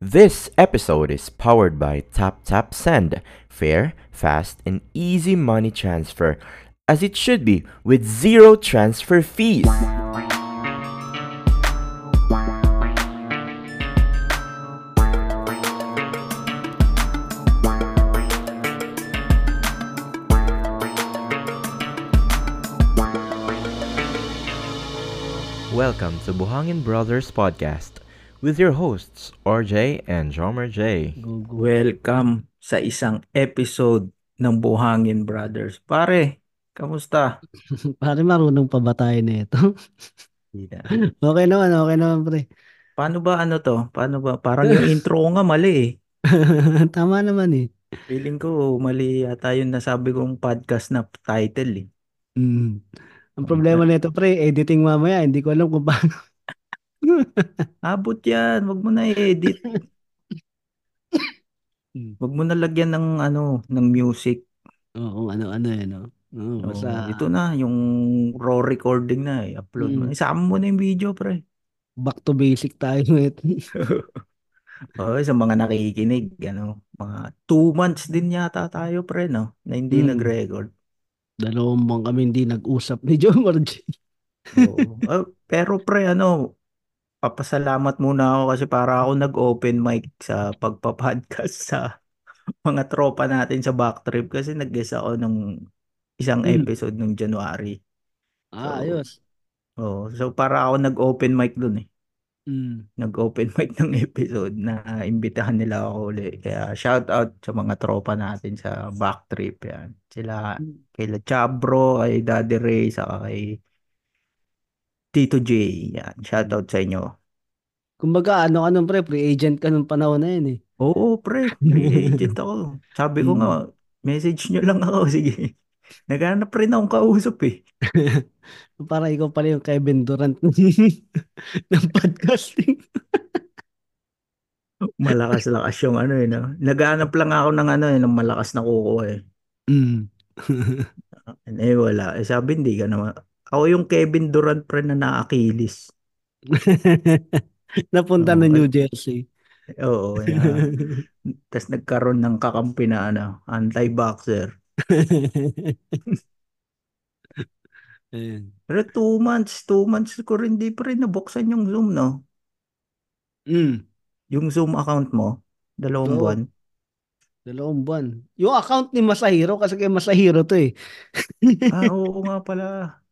This episode is powered by Tap Tap Send. Fair, fast, and easy money transfer, as it should be, with zero transfer fees. Welcome to Buhangin Brothers Podcast with your hosts, RJ and Jomer J. Welcome sa isang episode ng Buhangin Brothers. Pare, kamusta? Pare, marunong pa ba tayo nito? okay naman, okay naman, pre. Paano ba ano to? Paano ba? Parang yung intro ko nga mali eh. Tama naman eh. Feeling ko mali yata yung nasabi kong podcast na title eh. Mm. Ang problema nito, pre, editing mamaya, hindi ko alam kung paano. Abot yan, wag mo na i-edit. Hmm. Wag mo na lagyan ng ano, ng music. Oo, ano-ano eh, no? Oo, basta, ito na, yung raw recording na eh. Upload mo. Mm. Isama mo na yung video, pre. back to basic tayo nito. Oo, sa mga nakikinig, ano, mga two months din yata tayo, pre, no? Na hindi Mm. nag-record. Dalawang buwan kami hindi nag-usap ni John Margie. Oo. Ah, pero pre, ano, papasalamat muna ako kasi para ako nag-open mic sa pagpa-podcast sa mga tropa natin sa Backtrip kasi nag-guest ako nung isang Mm. episode nung January. Ah, So, ayos. Oo, so para ako nag-open mic dun eh. Mm. Nag-open mic ng episode na imbitahan nila ako ulit. Kaya shout out sa mga tropa natin sa Backtrip yan. Sila kay Chabro, kay Daddy Ray, saka kay Tito J. Yan, shout out sa inyo. Kumbaga, ano nun, pre, free agent ka nung panahon na yun eh. Oo, pre, free agent ako. Sabi ko Mm. nga, message nyo lang ako. Sige. Naghanap rin akong kausap eh. Para ikaw pala yung Kevin Durant ng podcasting. Malakas-lakas yung ano eh. No? Naghanap lang ako ng ano eh, ng malakas na kuko eh. Mm. Eh wala. Eh sabi hindi ka naman. Ako yung Kevin Durant pre na na-Achilles. Napunta Oo, na New. Jersey. Oo. Tapos nagkaroon ng kakampi na ano, anti-boxer. Ayan. Pero two months, two months ko rin di pa rin nabuksan yung Zoom, no? Mm. Yung Zoom account mo, dalawang Oo. buwan. Dalawang buwan. Yung account ni Masahiro, kasi kay Masahiro to eh. Ah, oo nga pala.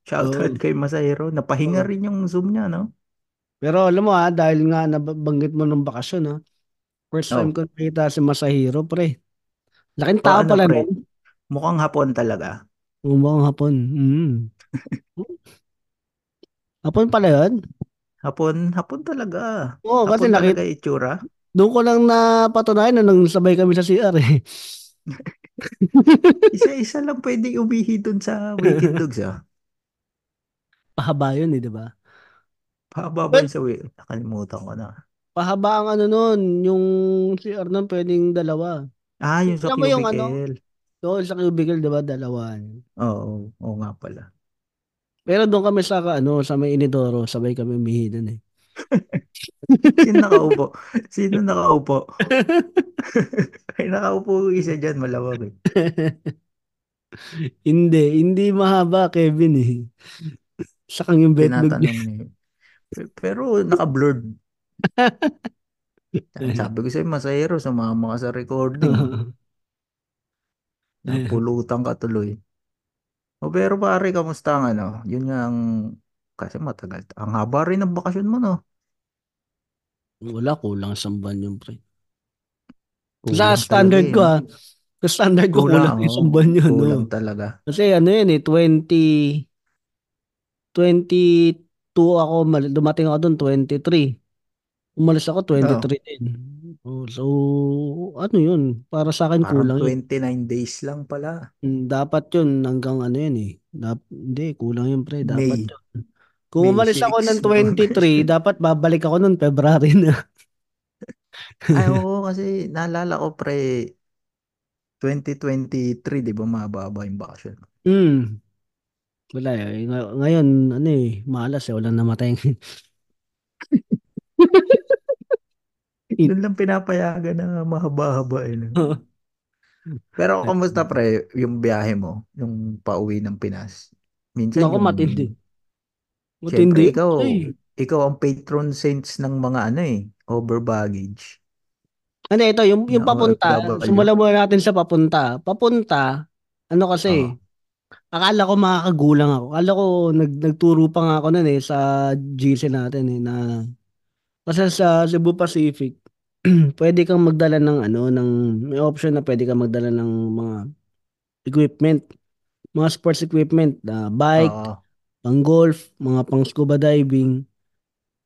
Shoutout Oo. kay Masahiro. Napahinga Oo. rin yung Zoom niya, no? Pero alam mo ha, dahil nga nabanggit mo ng bakasyon ha, first time Oh. ko nakita si Masahiro, pre. Laking tao ano, pala pre? nun. Mukhang hapon talaga. Umukhang hapon. Mm. Hapon pala yun? Hapon, hapon talaga. Oo, kasi Hapon nakita, talaga itsura. doon ko lang napatunayan na nang sabay kami sa CR eh. Isa-isa lang pwede umihi dun sa Wicked Dogs, ah. Pahaba yun eh, di ba? Pahaba ba But, yun sa Wicked? Nakalimutan ko na. pahaba ang ano nun, yung CR nun pwedeng dalawa. Ah, yung sa Alam mo yung ano, cubicle. doon sa cubicle, di ba, dalawa. Oo, oo nga pala. Pero doon kami sa ano, sa may inidoro, sabay kami umihi doon eh. Sino nakaupo? Sino nakaupo? Ay, nakaupo yung isa dyan, malawag eh. Hindi, hindi mahaba, Kevin eh. Sakang yung betlog niya. Niya. Pe- Pero naka-blurred. Sabi ko sa'yo, Masahiro, sumama ka sa recording. Napulutan ka tuloy. O pero pare, kamusta ang ano? Yun nga ang... Kasi matagal. Ang haba rin ng bakasyon mo, no? Wala, kulang isang buwan yun, pre. Sa standard talaga ko eh. ah. Sa standard ko, Kulang, kulang isang buwan yun. Kulang No? talaga. Kasi ano yun eh, 20... 22 ako, dumating ako doon, 23. Umalis ako, 23 din. Oh, so, ano yun? Para sa akin, Parang kulang yun. 29 days lang pala. Mm, Dapat yun hanggang ano yun eh. Dap- hindi, kulang yun pre. Dapat May. yun. Kung May umalis ako 6. ng 23, dapat babalik ako nun February na. Ay, oo, kasi naalala ko pre, 2023, di ba mababa yung bakasyon? Hmm. Wala eh. Ngay- Ngayon, ano eh, malas eh. Walang namatay. Doon lang pinapayagan na mahaba-haba eh. no? Pero kumusta pre, yung biyahe mo, yung pauwi ng Pinas? Minsan Naku, yung, matindi. syempre Matindi yun, ikaw, pre. ikaw ang patron saints ng mga ano eh, over baggage. Ano ito, yung, yung papunta, OFW. simulan muna natin sa papunta. Papunta, ano kasi, Oo. Akala ko makakagulang ako. Akala ko nag, nagturo pa nga ako nun eh sa GC natin eh na kasi sa Cebu Pacific, pwede kang magdala ng ano, ng may option na pwede kang magdala ng mga equipment, mga sports equipment, na bike, Oo. pang golf, mga pang scuba diving.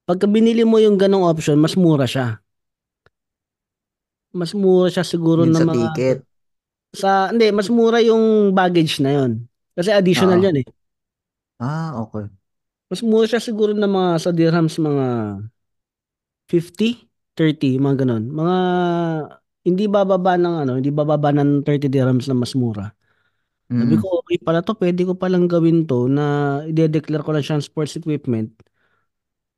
Pagka binili mo yung ganong option, mas mura siya. Mas mura siya siguro sa mga ticket. sa hindi, mas mura yung baggage na yon. Kasi additional Oo. yan eh. Ah, okay. Mas mura siya siguro ng mga sa dirhams mga 50, 30, mga ganon. Mga hindi bababa ng ano, hindi bababa ng 30 dirhams na mas mura. Sabi Mm. ko, okay pala to, pwede ko palang gawin to na ide-declare ko lang siyang sports equipment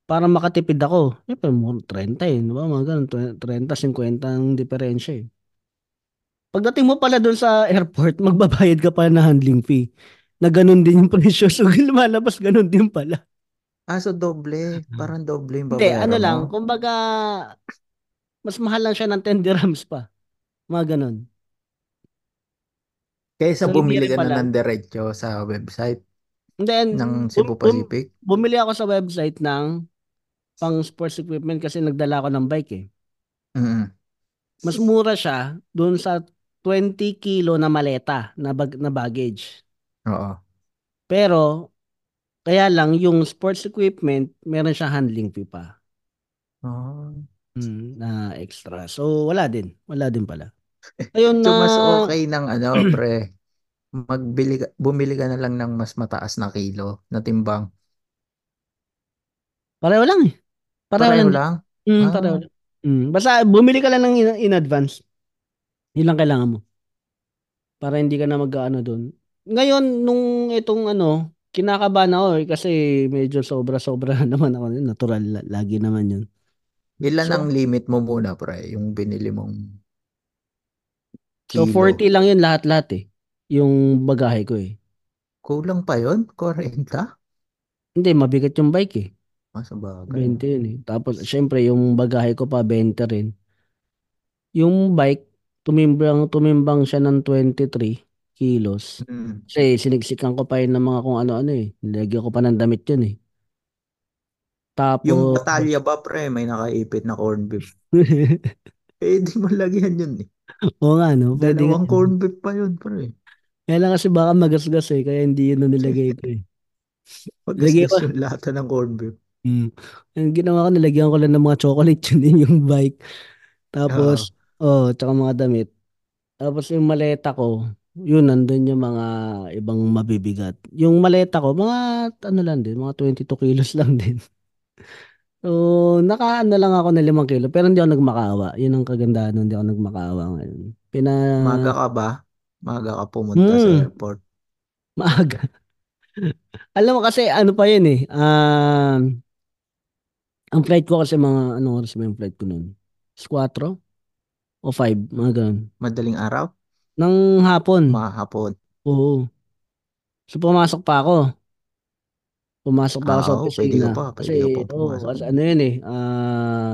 para makatipid ako. Eh, pero mura 30 eh, di ba? Mga ganun, 30, 50 ang diferensya eh. Pagdating mo pala doon sa airport, magbabayad ka pala ng handling fee. Na ganun din yung presyo. So, lumalabas ganun din pala. Ah, so doble. Parang doble yung Hindi, ano babayaran lang, mo. kumbaga, mas mahal lang siya ng 10 dirhams pa. Mga ganun. Kaysa So, bumili ka na pala. ng diretso sa website And then, ng bum- Cebu bum- Pacific. bumili ako sa website ng pang sports equipment kasi nagdala ako ng bike eh. Mm. Mas mura siya doon sa 20 kilo na maleta na, bag, na baggage. Oo. Pero, kaya lang, yung sports equipment, meron siya handling fee pa. Ah. Mm, na extra. So, wala din. Wala din pala. Ayun So na, mas okay ng ano, pre, magbili ka, bumili ka na lang ng mas mataas na kilo na timbang. pareho lang eh. Pareho, Pareho lang. lang. Mm, Ah. pareho lang. Mm, basta bumili ka lang ng in, in advance. Yun lang kailangan mo. Para hindi ka na mag-ano doon. Ngayon, nung itong ano, kinakabahan ako eh, kasi medyo sobra-sobra naman ako. Natural, la- lagi naman yun. Ilan So- ang limit mo muna, pre, yung binili mong So, kilo? 40 lang yun lahat-lahat eh. Yung bagahe ko eh. Kulang pa yon 40? Hindi, mabigat yung bike eh. Ah, sa bagay. 20 yun eh. Tapos, syempre, yung bagahe ko pa, 20 rin. Yung bike, tumimbang, tumimbang siya ng 23 kilos. Mm. Kasi siniksikan ko pa yun ng mga kung ano-ano eh. Nilagyan ko pa ng damit yun eh. Tapos, Yung batalya ba, pre, may nakaipit na corn beef. Eh, di mo lagyan yun eh. oo nga no, pwede nga. Dalawang corn beef pa yun, pre. Kaya lang kasi baka magasgas eh, kaya hindi yun na nilagay ko eh. Magasgas ko. lata ng corn beef. Mm. Ang ginawa ko, nilagyan ko lang ng mga chocolate yun yung bike. Tapos, oh, tsaka mga damit. Tapos yung maleta ko, yun, nandun yung mga ibang mabibigat. Yung maleta ko, mga, ano lang din, mga 22 kilos lang din. So, naka-ano lang ako na 5 kilo, pero hindi ako nagmakaawa. Yun ang kagandahan, nun, hindi ako nagmakaawa ngayon. Pina... Maga ka ba? Maga ka pumunta sa Hmm. airport. Maaga. Alam mo kasi, ano pa yun eh, um, ang flight ko kasi mga, ano oras ba yung flight ko nun? 4 o 5, mga ganun. Madaling araw? Nang hapon. Mahapon. Oo. So, pumasok pa ako. Pumasok pa ako Ah, sa oo, pwede ka opisina. pa. Kasi, Pwede ka pa oo, pumasok. kasi ano yun eh, ah,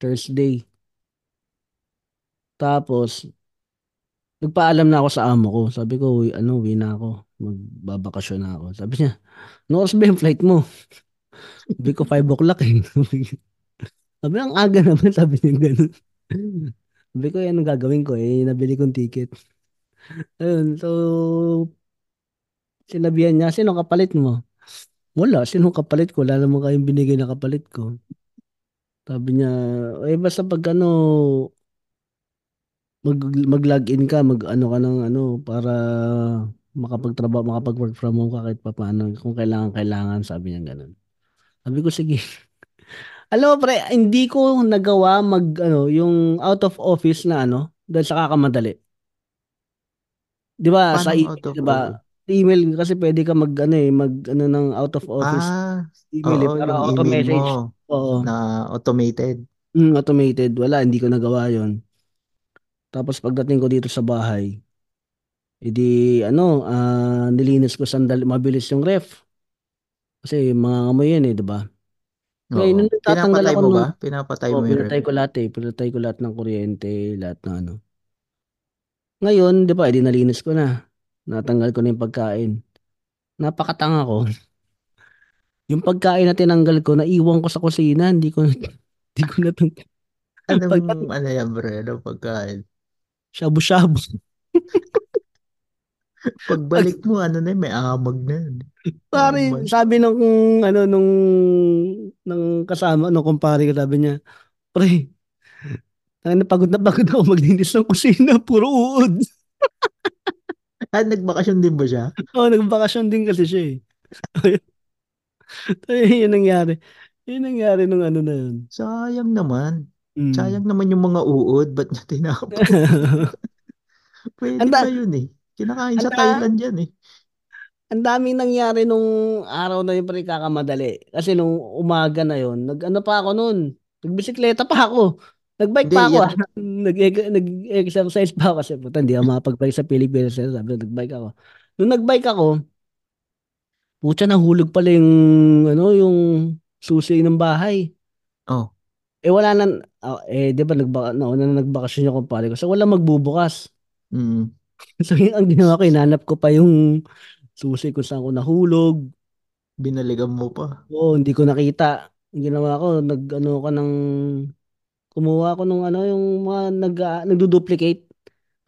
Thursday. Tapos, nagpaalam na ako sa amo ko. Sabi ko, "Uy, ano, uwi na ako. Magbabakasyon na ako. Sabi niya, ano oras ba yung flight mo? Sabi ko, 5 o'clock eh. Sabi, ang aga naman, sabi niya ganun. Sabi ko, "Eh, anong gagawin ko eh, nabili kong ticket. Ayun, so, sinabihan niya, sino kapalit mo? Wala, sino kapalit ko? Wala naman kayong binigay na kapalit ko. Sabi niya, eh basta pag ano, mag, mag-login ka, mag ano ka ng ano, para makapagtrabaho, makapag-work from home ka kahit pa paano. Kung kailangan, kailangan, sabi niya ganun. Sabi ko, sige. Alam mo pre, hindi ko nagawa mag, ano, yung out of office na ano, dahil sa kakamadali. Di ba, sa Paano of di ba? Email kasi pwede ka mag, ano eh, mag, ano, ng out of office Ah, email eh, oo, para yung auto email message. mo Oo. na automated. Hmm, automated. Wala, hindi ko nagawa yun. Tapos pagdating ko dito sa bahay, edi ano, ah, nilinis ko sandali, mabilis yung ref. Kasi mga amoy yan eh, di ba? Ngayon, Oo. nung nagtatanggal Pinapatay ako mo nung, ba? Pinapatay oh, mo yung ref. pinatay ko lahat eh. Pinatay ko lahat ng kuryente, lahat ng ano. Ngayon, di ba, edi nalinis ko na. Natanggal ko na yung pagkain. Napakatanga ko. Yung pagkain na tinanggal ko, naiwan ko sa kusina. Hindi ko, hindi ko na Anong ano yan, bre? Anong pagkain? shabu-shabu. Pagbalik mo, ano na may amag na. Pare, Naman. sabi nung ano nung ng kasama nung kumpare ko sabi niya, "Pre, ano pagod na pagod ako maglinis ng kusina, puro uod." Ah, nagbakasyon din ba siya? Oo, nagbakasyon din kasi siya eh. Ay, yun nangyari. Yun nangyari nung ano na yun. Sayang naman. Mm. Sayang naman yung mga uod. Ba't niya tinapon? Pwede Anda- pa yun eh. Kinakain sa Anda- Thailand yan eh. Ang daming nangyari nung araw na yun pre kakamadali. Kasi nung umaga na yun, nag-ano pa ako nun. Nagbisikleta pa ako. Nagbike Hindi, pa ako. yan- ah. Nag- Nag-exercise pa ako kasi puta, hindi ako makapagbike sa Pilipinas. Sabi, ko, nagbike ako. Nung nagbike ako, putya nahulog pala yung, ano, yung susi ng bahay. Oh. Eh wala na, ah, eh di ba nagbaka, nauna na nagbakasyon yung kumpare ko. So wala magbubukas. Mm. So yun ang ginawa ko, hinanap ko pa yung susi kung saan ko nahulog. Binaligan mo pa. Oo, hindi ko nakita. Ang ginawa ko, nag ano ko ng kumuha ko nung ano yung mga nag uh, nagdo-duplicate.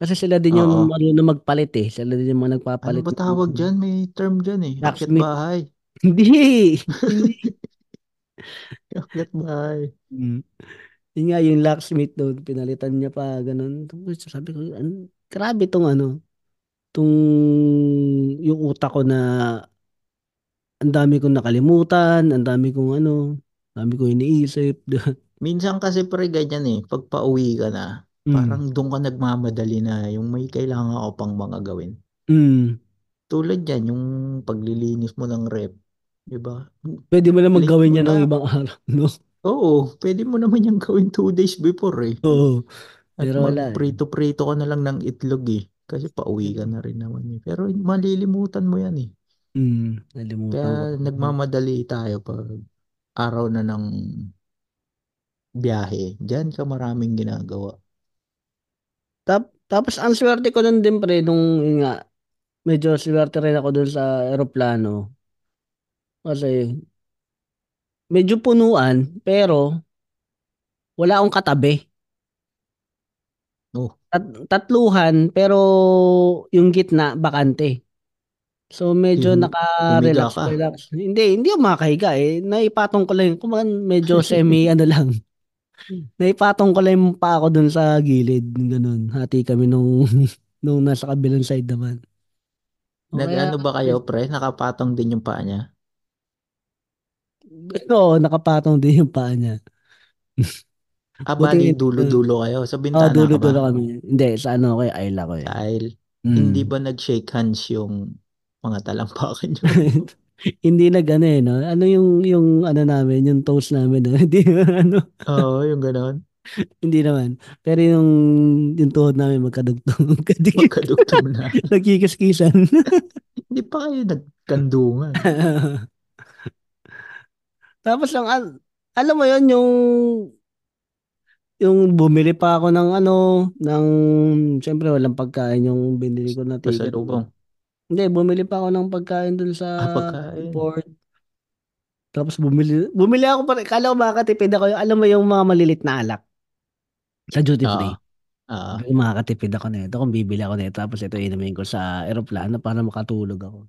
Kasi sila din yung Oo. marunong magpalit eh. Sila din yung mga Ano nagpapalit. ba ng- tawag dyan? May term dyan eh. Akyat Locksmith. bahay. Hindi. Hindi. Akyat bahay. Mm. Yun nga yung locksmith doon, pinalitan niya pa ganun. Tapos sabi ko, an, grabe tong ano, tong yung utak ko na ang dami kong nakalimutan, ang dami kong ano, ang dami kong iniisip. Minsan kasi pre ganyan eh. Pag pauwi ka na, Mm. parang doon ka nagmamadali na yung may kailangan ako pang mga gawin. Mm. Tulad yan, yung paglilinis mo ng rep. Diba? Pwede mo na maggawin yan ng ibang araw, no? Oo, pwede mo naman yung gawin two days before eh. Oo. At Pero wala eh. magprito-prito ka na lang ng itlog eh. Kasi pauwi ka na rin naman eh. Pero malilimutan mo yan eh. Mm. Nalimutan ko. Kaya nagmamadali tayo pag araw na ng biyahe. Diyan ka maraming ginagawa. Tap, tapos ang swerte ko nun din pre, nung yun nga, medyo swerte rin ako dun sa aeroplano. Kasi medyo punuan, pero wala akong katabi. Tat- tatluhan, pero yung gitna, bakante. So medyo Yung naka-relax, ka. relax. Hindi, hindi ako makahiga eh. Naipatong ko lang, kumaga medyo semi ano lang. Naipatong ko lang yung pa ako dun sa gilid, ganun. Hati kami nung nung nasa kabilang side naman. O kaya, Nag-ano ba kayo, pre? Nakapatong din yung paa niya? oo, nakapatong din yung paa niya. Ah, bali, dulo-dulo kayo. Sa Oo, bintana ka ba? dulo-dulo kami. Hindi, sa ano ko, Ayla ko eh. Dahil, Mm. hindi ba nag-shake hands yung mga talampakan nyo? hindi na gano eh, no? Ano yung, yung ano namin, yung toast namin, no? Hindi, ano, Oo, yung ganon. hindi naman. Pero yung, yung tuhod namin magkadugtong. Magkadugtong na. Nagkikiskisan. Hindi pa kayo nagkandungan. Tapos lang, al- alam mo yon yung, yung bumili pa ako ng ano, ng, siyempre walang pagkain yung binili ko na ticket. Pasalubong. Hindi, bumili pa ako ng pagkain dun sa Ah, pagkain. airport. Tapos bumili, bumili ako pa. Kala ko makakatipid ako. yung- Alam mo yung mga malilit na alak sa duty free. Ah, Sabi ko, makakatipid ako nito kung bibili ako nito. Tapos ito inumin ko sa aeroplano para makatulog ako.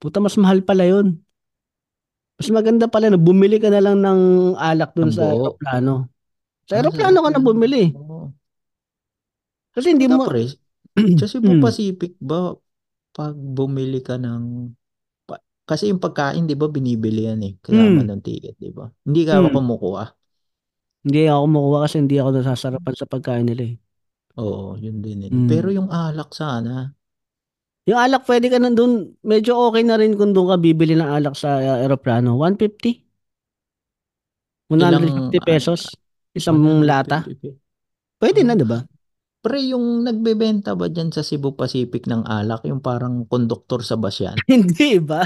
Puta, mas mahal pala yun. Mas maganda pala na bumili ka na lang ng alak dun sa buo. aeroplano. Sa aeroplano ka na bumili. Kasi hindi mo... pre. Sa Cebu Mm. Pacific ba, pag bumili ka ng... pa- kasi yung pagkain, di ba, binibili yan eh. Kasama Mm. ng ticket, di ba? Hindi ka Mm. kumukuha. Hindi ako makuha kasi hindi ako nasasarapan sa pagkain nila eh. Oo, yun din. eh. Mm. Pero yung alak sana, Yung alak pwede ka nandun, medyo okay na rin kung doon ka bibili ng alak sa uh, aeroplano. 150? 150 Ilang- pesos? Isang lata. 150 pesos. Pwede na, Ah. di ba? Pre, yung nagbebenta ba dyan sa Cebu Pacific ng alak, yung parang konduktor sa bus yan, Hindi, iba.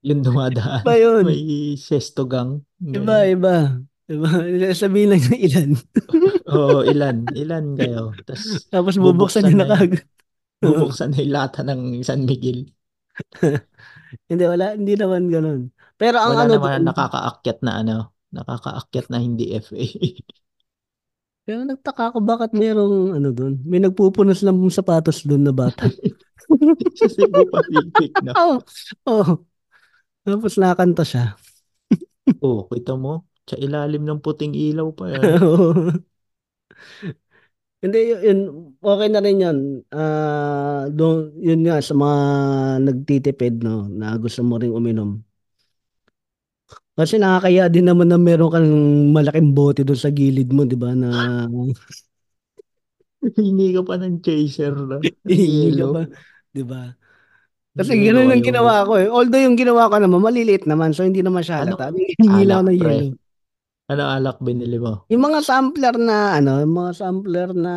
yung dumadaan, Iba yun. may sesto gang. Iba, iba. Iba. Sabihin lang yung ilan. Oo, ilan, ilan kayo. Tapos Tapos bubuksan niya na na- bubuksan na yung lata ng San Miguel. Hindi, wala. Hindi naman ganun. Pero ang Wala ano naman doon, nakakaakyat na ano, nakakaakyat na hindi FA. Pero nagtaka ako bakit merong ano doon. May nagpupunas lang ng sapatos doon na bata. sa Cebu Pacific na. Oo. Oh, Tapos nakanta siya. Oh, kita mo? Sa ilalim ng puting ilaw pa yan. Hindi, yun, yun, okay na rin yun. Ah, doon, yun nga, sa mga nagtitipid, no, na gusto mo ring uminom. Kasi nakakaya din naman na meron kang malaking bote doon sa gilid mo, di ba, na Hingi ka pa ng chaser na. Hihingi ka ba? Di ba? Kasi gano'n yung kayo. ginawa ko eh. Although yung ginawa ko naman, maliliit naman. So, hindi naman siya halata. Anong Hihingi lang ng yelo. Ano alak binili mo? Yung mga sampler na, ano, yung mga sampler na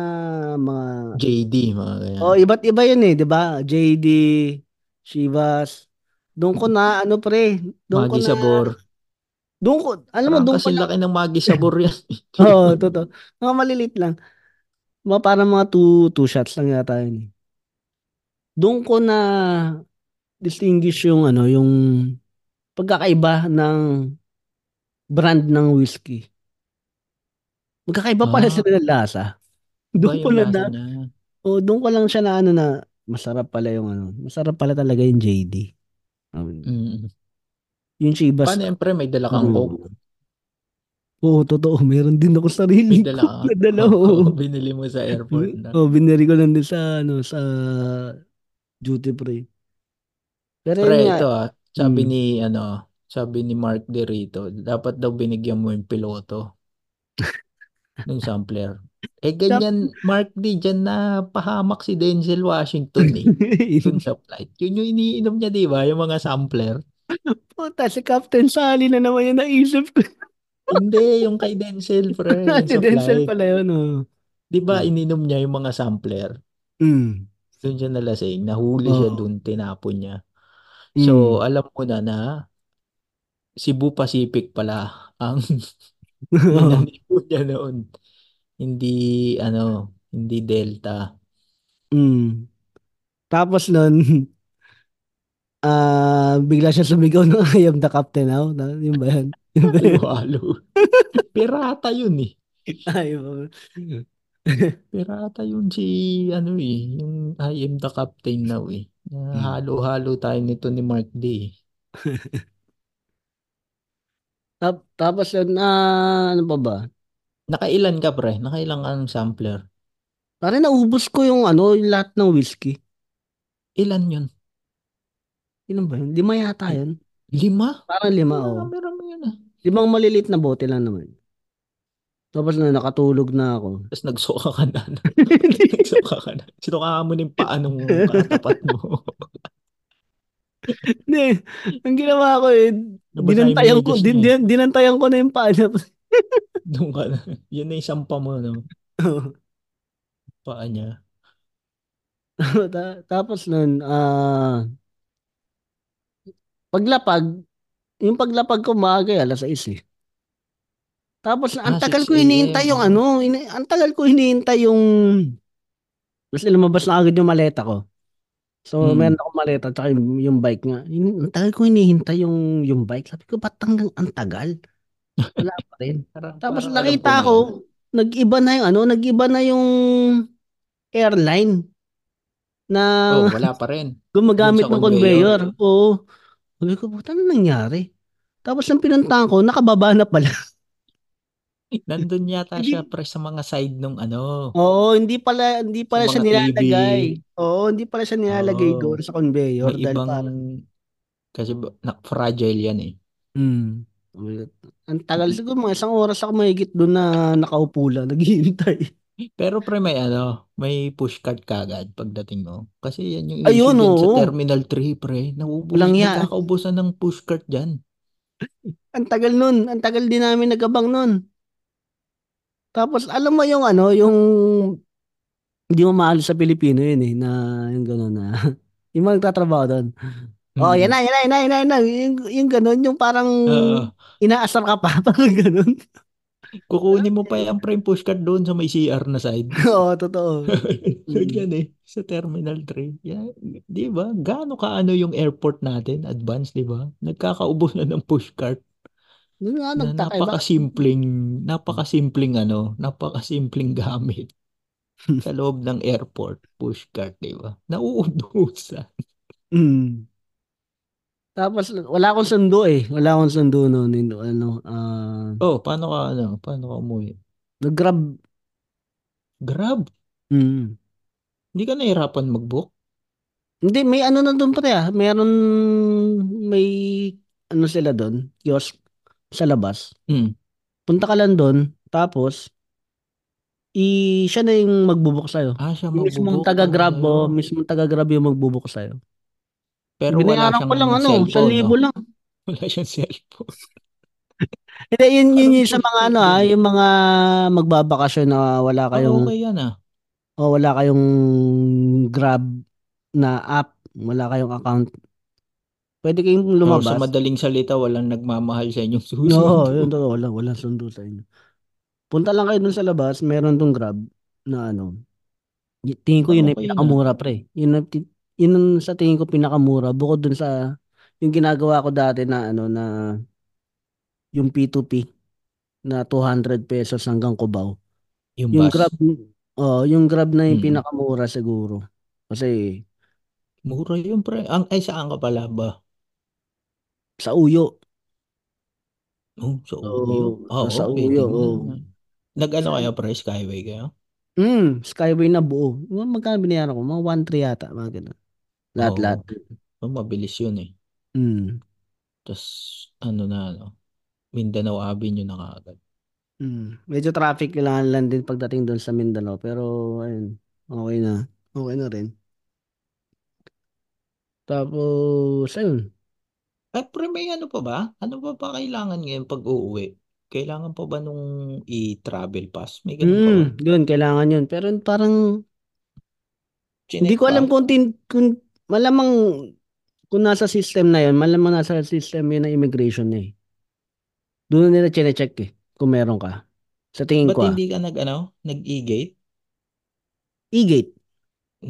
mga... JD, mga ganyan. Oh, iba't iba yun eh, di ba? JD, Chivas. Doon ko na, ano pre, doon ko na, Sabor. Doon ko, alam mo, doon kasi na, laki ng Magi Sabor yan. oo, oh, totoo. Mga malilit lang. Mga parang mga two, two shots lang yata yun eh. Doon ko na distinguish yung ano, yung pagkakaiba ng brand ng whiskey. Magkakaiba pala Ah. sila ng lasa. Doon ko lang na, niya. oh, doon ko lang siya na ano na, masarap pala yung ano, masarap pala talaga yung JD. Um, Mm. Yung Chivas. Paano yan, pre? May dala kang Oo. coke? Oo, totoo. Meron din ako sarili May dala ko. Nadala Oo, ko. binili mo sa airport na. Oh, binili ko lang din sa ano sa duty free. Pero Pre, yun nga, ito ah, sabi Mm. ni, ano, sabi ni Mark Derito, dapat daw binigyan mo yung piloto ng sampler. Eh, ganyan, Mark D, dyan na pahamak si Denzel Washington eh. Dun sa flight. Yun yung iniinom niya, di ba? Yung mga sampler. Puta, si Captain Sally na naman yung naisip ko. Hindi, yung kay Denzel, pre. Si Denzel pala yun, oh. Di ba, ininom niya yung mga sampler. Mm. Doon siya nalasing. Nahuli siya Oo. doon, tinapon niya. Mm. So, alam mo na na Cebu Pacific pala ang ninanipo niya noon. Hindi, ano, hindi Delta. mm. Tapos nun, ah bigla siya sumigaw ng I am the captain now. Na, yun ba yan? Halo-halo. Pirata yun eh. Ay, Pirata yun si, ano eh, yung I am the captain now eh. Halo-halo tayo nito ni Mark D. Tap- tapos yun, ah, ano pa ba? Nakailan ka pre? Nakailan ka ng sampler? Parang naubos ko yung ano, yung lahat ng whiskey. Ilan yun? Ilan ba yun? Lima yata yun. Lima? Parang lima, oh. Marami yun ah. Limang maliliit na bote lang naman. Tapos na nakatulog na ako. Tapos nagsuka ka na. nagsuka ka na. Sinuka mo ng paa nung katapat mo. Hindi, ang ginawa ko eh, dinantayan yung ko, din, din, dinantayan ko na yung paa. Doon ka na. Yun na yung sampa mo, no? Paa niya. Ta- Tapos nun, ah, paglapag, yung paglapag ko maaga, eh, alas 6 eh. Tapos ang Ah, tagal 6 ko hinihintay yung ano, ini- ang tagal ko hinihintay yung, kasi lumabas na agad yung maleta ko. So, Hmm. meron akong maleta tsaka yung, yung bike nga. Ang tagal ko hinihintay yung, yung bike. Sabi ko, ba't hanggang ang tagal? Wala pa rin. Tapos parang nakita na ko, nag-iba na yung ano, nag-iba na yung airline na Oh, wala pa rin. gumagamit ng conveyor. Oo. Sabi ko, puta, ano nangyari? Tapos nang pinuntahan ko, nakababa na pala. Nandun yata Hindi- siya pre sa mga side nung ano. Oo, hindi pala, hindi pala siya mga TV. nilalagay. Oo, hindi pala siya nilalagay Oo. doon sa conveyor. May dahil ibang parang, kasi na, fragile yan eh. hmm. Ang tagal siguro, mga isang oras ako mahigit doon na nakaupo lang, naghihintay. Pero pre may ano, may push cart kagad pagdating mo. Kasi yan yung Ayun, issue dyan sa oo. Terminal 3 pre. Walang yan. nagkakaubusan ng push cart dyan. Ang tagal nun, ang tagal din namin nagabang nun. Tapos alam mo yung ano, yung hindi mo mahal sa Pilipino yun eh, na yung gano'n na, yung mga nagtatrabaho doon. Oh, yan Mm. na, yan na, yan na, yan na, yan na. Yung, yung gano'n, yung parang Oo. inaasar ka pa, parang gano'n. Kukunin mo pa yung prime pushcart doon sa may CR na side. Oo, totoo. Mm. yan eh, sa Terminal 3. Yeah, di ba? Gaano kaano yung airport natin, advance, di ba? Nagkakaubos na ng pushcart Doon nga na nagtaka, napakasimpleng, napakasimpleng ano, napakasimpleng gamit sa loob ng airport, pushcart, di ba? Nauubusan. Mm. Tapos wala akong sundo eh. Wala akong sundo noon, Yung ano, ah, Oh, paano ka ano, paano ka umuwi? nag-grab. Grab. Mm. Hindi ka nahirapan mag-book? Hindi, may ano na doon pare ah. Meron, may ano sila doon, kiosk sa labas. Hmm. Punta ka lang doon, tapos i siya na yung magbubuk sa'yo. Ah, siya Yung mismong taga-grab mo, sa'yo. mismong taga-grab yung magbubuk sa'yo. Pero wala Binayaran siyang ko lang ano, cellphone, 1,000 no? lang. Wala siyang cellphone. Hindi, yun, yun, Parang yun sa mga ano ah, yung mga magbabakasyon na wala Ah, kayong, okay yan ah. o wala kayong grab na app, wala kayong account. Pwede kayong Or sa lumabas. madaling salita, walang nagmamahal sa inyong Oo, susundo. yun totoo, wala, wala sundo sa inyo. Punta lang kayo dun sa labas, meron tong grab na ano. y- Tingin ko yun yung okay na. pinakamura pre. Yun, ti- yun ang sa tingin ko pinakamura bukod dun sa yung ginagawa ko dati na ano na yung P2P na 200 pesos hanggang Cubao. Yung Yung bus. Grab, oh, yung Grab na yung Mm. pinakamura siguro. Kasi Mura yun, pre. Ang, ay, saan ka pala ba? sa Uyo. Oh, sa So, Uyo. oh, Oo, sa pwede Uyo, oh. Nag-ano kayo, pre? Skyway kayo? mm, Skyway na buo. Magkano binayaran ko? Mga 1.3 yata, mga ganun. Lahat-lahat. Oo. Oh, mabilis yun eh. Mm. Tapos, ano na, ano, Mindanao Avenue na kaagad. Mm. Medyo traffic kailangan lang din pagdating doon sa Mindanao. Pero, ayun, okay na. Okay na rin. Tapos, ayun. At pre, may ano pa ba? Ano pa ba kailangan ngayon pag uuwi? Kailangan pa ba nung i-travel pass? May ganun pa ba? Mm, yun, kailangan yun. Pero parang, hindi Chinek ko alam ba? kung, tin, kung malamang kung nasa system na yun, malamang nasa system yun ng immigration na eh. Doon nila chine-check eh, kung meron ka. Sa tingin Ba't ko ah. hindi ka nag, ano, nag-e-gate? E-gate.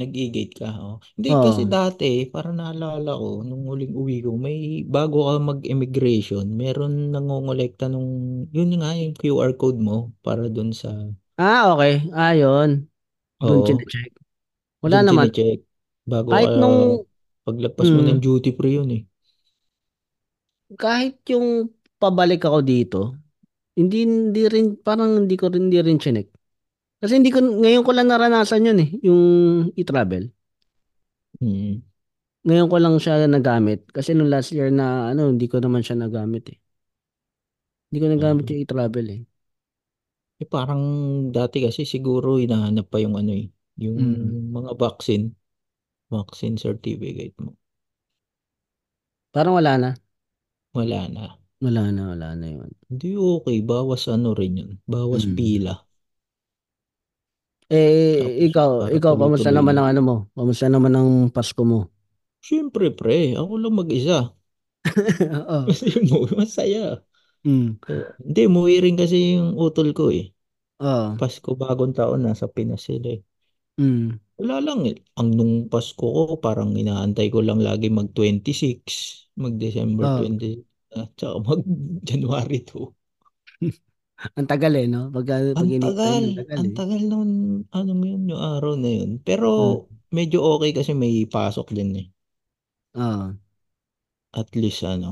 Nag-e-gate ka, oh. Hindi, kasi Oo. dati, para naalala ko, nung huling uwi ko, may, bago ka mag-immigration, meron nangongolekta nung, yun nga, yung QR code mo, para dun sa, Ah, okay. Ah, yun. Doon oo, chine-check. Wala dun naman. chinecheck. Bago Kahit ka, nung, paglagpas mo ng mm, duty free yun eh. kahit yung pabalik ako dito, hindi, hindi rin, parang hindi ko rin, hindi rin chinek. Kasi hindi ko, ngayon ko lang naranasan yun eh, yung e-travel. Hmm. Ngayon ko lang siya nagamit. Kasi nung last year na, ano, hindi ko naman siya nagamit eh. Hindi ko nagamit Ah. yung e-travel eh. Eh, parang dati kasi siguro hinahanap pa yung ano eh, yung Mm. mga vaccine, vaccine certificate mo. Parang wala na. Wala na. Wala na, wala na yun. Hindi okay, bawas ano rin yun, bawas Mm. pila. Eh, Tapos ikaw, para ikaw, kamusta tuloy-tuloy naman na. ang ano mo? Kamusta naman ang Pasko mo? Siyempre pre, ako lang mag-isa. Oo. Kasi mo, masaya. Mm. Oo. Hindi, umuwi rin kasi yung utol ko eh. Oo. Pasko bagong taon, nasa Pinas sila eh. Mm. Wala lang eh. Ang nung Pasko ko, parang inaantay ko lang lagi mag-26, mag-December Oo. 20, at saka mag-January 2. Ang tagal eh, no? Pag, pag Ang inintay tagal, ang tagal ang eh. tagal nun, ano mo yun, yung araw na yun. Pero Mm. medyo okay kasi may pasok din eh. Oo. At least ano,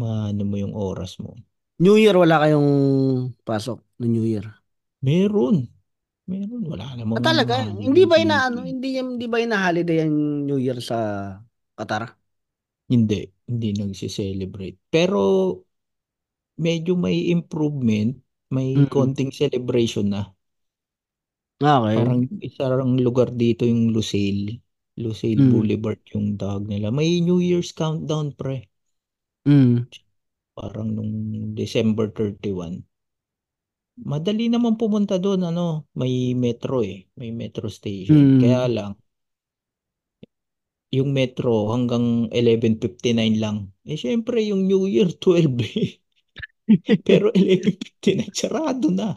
maano mo yung oras mo. New Year, wala kayong pasok no New Year? Meron. Meron. Wala Ah, namang talaga? holiday Hindi ba ina, ano, hindi, hindi ba ina-holiday ang New Year sa Qatar? Hindi. Hindi nagsiselebrate. Pero medyo may improvement. May Mm. konting celebration na. Okay. Parang isang lugar dito yung Lusail. Lusail Mm. Boulevard yung tawag nila. May New Year's countdown pre. Mm. Parang nung December 31. Madali naman pumunta doon, ano, may metro eh. May metro station. Kaya Hmm. lang, yung metro hanggang 11.59 lang. Eh, syempre, yung New Year, 12 eh. Pero 11.59, sarado na.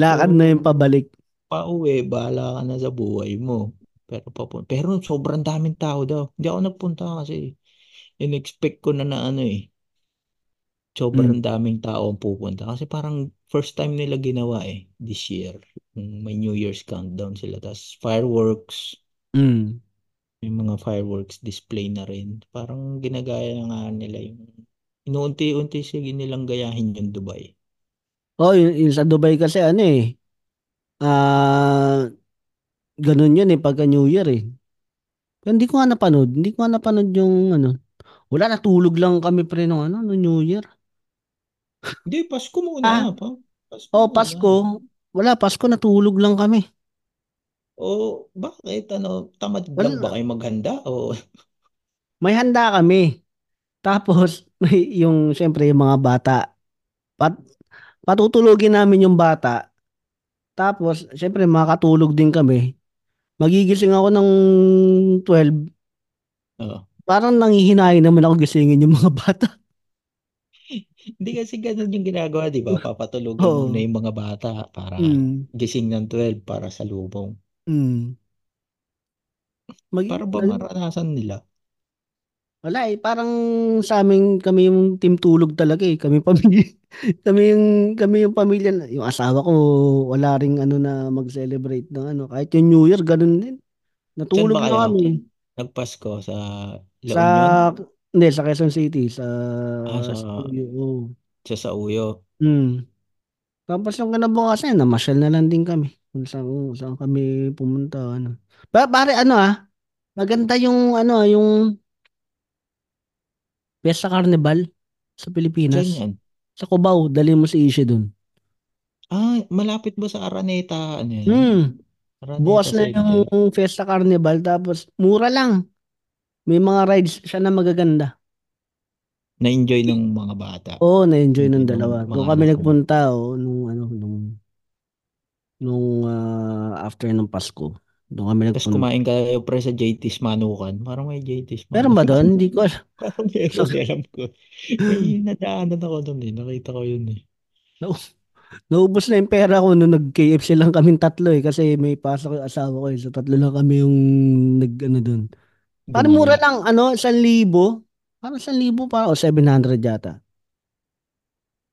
Lakad So, na yung pabalik. pauwi, bahala ka na sa buhay mo. Pero, papun pero sobrang daming tao daw. Hindi ako nagpunta kasi in-expect ko na na ano eh. Sobrang daming tao ang pupunta. Kasi parang first time nila ginawa eh, this year. Yung May New Year's countdown sila. Tapos fireworks, Hmm. may mga fireworks display na rin. Parang ginagaya na nga nila yung inuunti-unti sige nilang gayahin yung Dubai. Oh, yung, yung sa Dubai kasi ano eh. Ah, ganun yun eh pagka New Year eh. Pero hindi ko nga napanood. Hindi ko nga napanood yung ano. Wala natulog lang kami pre nung ano, nung New Year. Hindi, Pasko muna. Ah, Pa. Pasko oh muna. Pasko. Wala, Pasko natulog lang kami. O bakit? Ano, tamad lang ba Wala, kayo maghanda? O may handa kami. Tapos may yung syempre yung mga bata. Pat, patutulugin namin yung bata. Tapos syempre makakatulog din kami. Magigising ako ng 12. oh. Parang nanghihinayin naman ako gisingin yung mga bata. Hindi kasi ganun yung ginagawa, di ba? Papatulugin muna Oo. yung mga bata para Mm. gising ng 12 para sa lubong. Mm. Mag, Para ba maranasan nila? wala eh, parang sa amin kami yung team tulog talaga eh. Kami pamilya. kami yung kami yung pamilya. na- Yung asawa ko wala ring ano na mag-celebrate ng ano. Kahit yung New Year ganun din. Natulog kayo? kami Nagpasko sa La sa Union? Hindi sa Quezon City sa Ah, sa, sa oh. sa Sauyo. Mm. Tapos yung kinabukasan, namasyal na lang din kami. Kung saan, kung saan kami pumunta ano. Pa, pare ano ah, maganda yung ano ah, yung Fiesta Carnival sa Saan Pilipinas. yan? Sa Cubao, dali mo si Ishi dun. Ah, malapit ba sa Araneta? Ano yan? Hmm. Araneta Bukas na yung Fiesta Carnival tapos mura lang. May mga rides siya na magaganda. Na-enjoy ng mga bata. Oo, na-enjoy Enjoy ng dalawa. mga Doon kami anak ko. nagpunta oh, nung ano nung nung ah, after ng Pasko. Doon kami Tapos nagpunta. kumain kayo pre sa JT's Manukan. Parang may JT's Meron ba doon? Hindi ko alam. Parang meron, eh, alam ko. May nadaanan ako doon eh. Nakita ko yun eh. Nau- Naubos na yung pera ko nung nag-KFC lang kaming tatlo eh kasi may pasok yung asawa ko eh. So tatlo lang kami yung nag ano doon. Parang mura lang ano, 1,000. Parang 1,000 pa o 700 yata.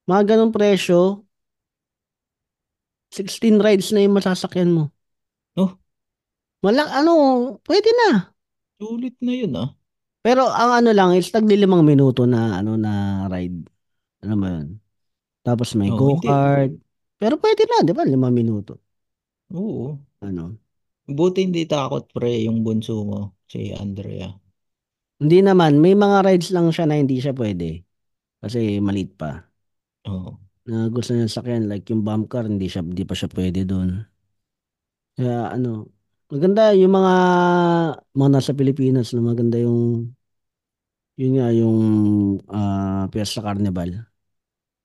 Mga ganong presyo, 16 rides na yung masasakyan mo. Oh, Malak ano, pwede na. sulit na yun ah. Pero ang ano lang is taglilimang minuto na ano na ride. Ano mo yun? Tapos may Oh, hindi. go-kart. Pero pwede na, di ba? Limang minuto. Oo. Ano? Buti hindi takot pre yung bunso mo, si Andrea. Hindi naman, may mga rides lang siya na hindi siya pwede. Kasi maliit pa. Oo. Na gusto niya sakyan, like yung bump car, hindi, siya, hindi pa siya pwede doon. Kaya ano, maganda yung mga mga nasa Pilipinas na maganda yung yun nga yung ah, Fiesta Carnival.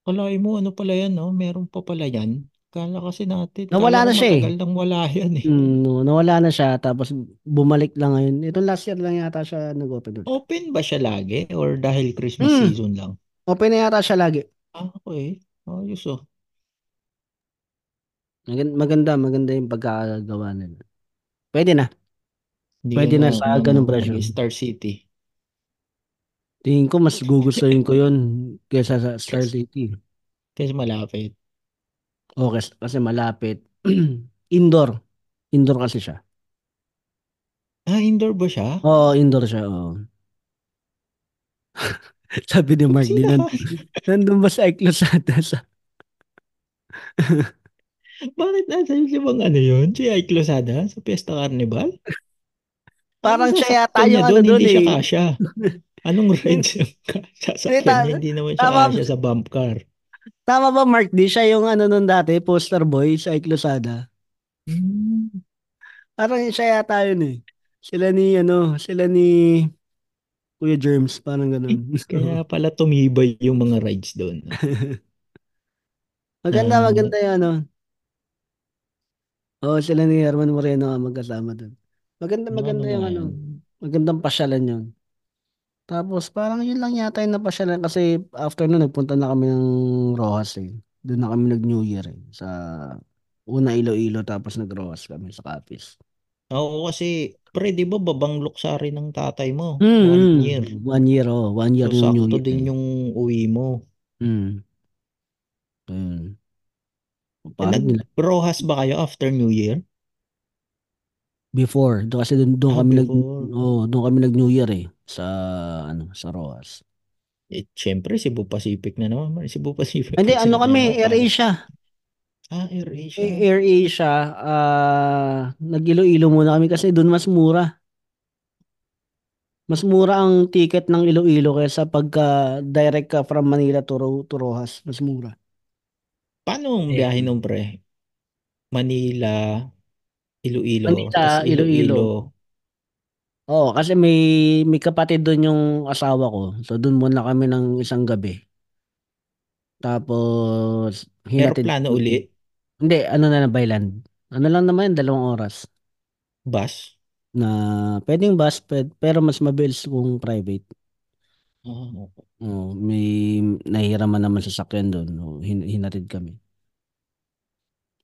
Kalay mo, ano pala yan, no? Meron pa pala yan. Kala kasi natin, Nawala ko na siya eh. matagal nang wala yan eh. Mm, no, nawala na siya tapos bumalik lang ngayon. Itong last year lang yata siya nag-open ulit. Open ba siya lagi? Or dahil Christmas Mm, season lang? open na yata siya lagi. Ah, okay. Ayos oh. Maganda, maganda, maganda yung pagkakagawa nila. Pwede na. Hindi Pwede na sa ganung presyo. mag-Star City. Tingin ko mas gugustuhin ko yun kaysa sa Star City. kasi malapit. O kasi, kasi malapit. Indoor. Indoor kasi siya. Ah, indoor ba siya? Oo, indoor siya. Oo. Sabi ni Mark, di nan, nandun ba sa Eklosada? Sa... Bakit nasa yung bang ano yun? Si Ike Lozada sa Fiesta Carnival? Parang siya yata yung ano doon? Hindi siya eh. kasya. Anong rides yung ka- Hindi, sasakyan niya? ta- Hindi naman siya kasya sa bump car. Tama ba Mark? Di siya yung ano nun dati, poster boy sa Eklosada. Hmm. Parang siya yata yun eh. Sila ni ano, sila ni Kuya Germs, parang Eh, ganun. kaya pala tumibay yung mga rides doon. Maganda, Ah, maganda yung ano. Oo, sila ni Herman Moreno ang magkasama dun. Maganda, maganda yung ano. Magandang pasyalan yun. Tapos parang yun lang yata yung napasyalan kasi after nun nagpunta na kami ng Rojas eh. Doon na kami nag-New Year eh. Sa una Iloilo tapos nag-Rojas kami sa Capiz. Oo, kasi, pre, di ba babang luksari ng tatay mo? One year. Mm, one year oh. One year So, yung New sakto Year din eh. yung uwi mo. Mm. Ayun. Eh, Parang nila. Nag-Rojas ba kayo after New Year? Before, doon kasi doon, doon Ah, kami nag before. oh, doon kami nag New Year eh sa ano, sa Rojas. Eh, syempre, Cebu Pacific na naman. Cebu Pacific. Hindi, ano kami, Air parang, Asia. ah, Air Asia. Eh, Air Asia, ah nag-Iloilo muna kami kasi doon mas mura. Mas mura ang ticket ng Iloilo kaysa pagka direct ka from Manila to, Ro- to Rojas. Mas mura. Paano ang Eh, biyahe nung pre? Manila, Iloilo, Manila, Iloilo. Iloilo. Oo, kasi may may kapatid doon yung asawa ko. So doon muna kami ng isang gabi. Tapos hinatid Aeroplano uli, Hindi, ano na na by land. Ano lang naman, dalawang oras. bus. Na pwedeng bus, pwed- pero mas mabilis kung private. Ah, okay. Oo, may nahihiraman naman sa sakyan doon. Oo, hin- hinatid kami.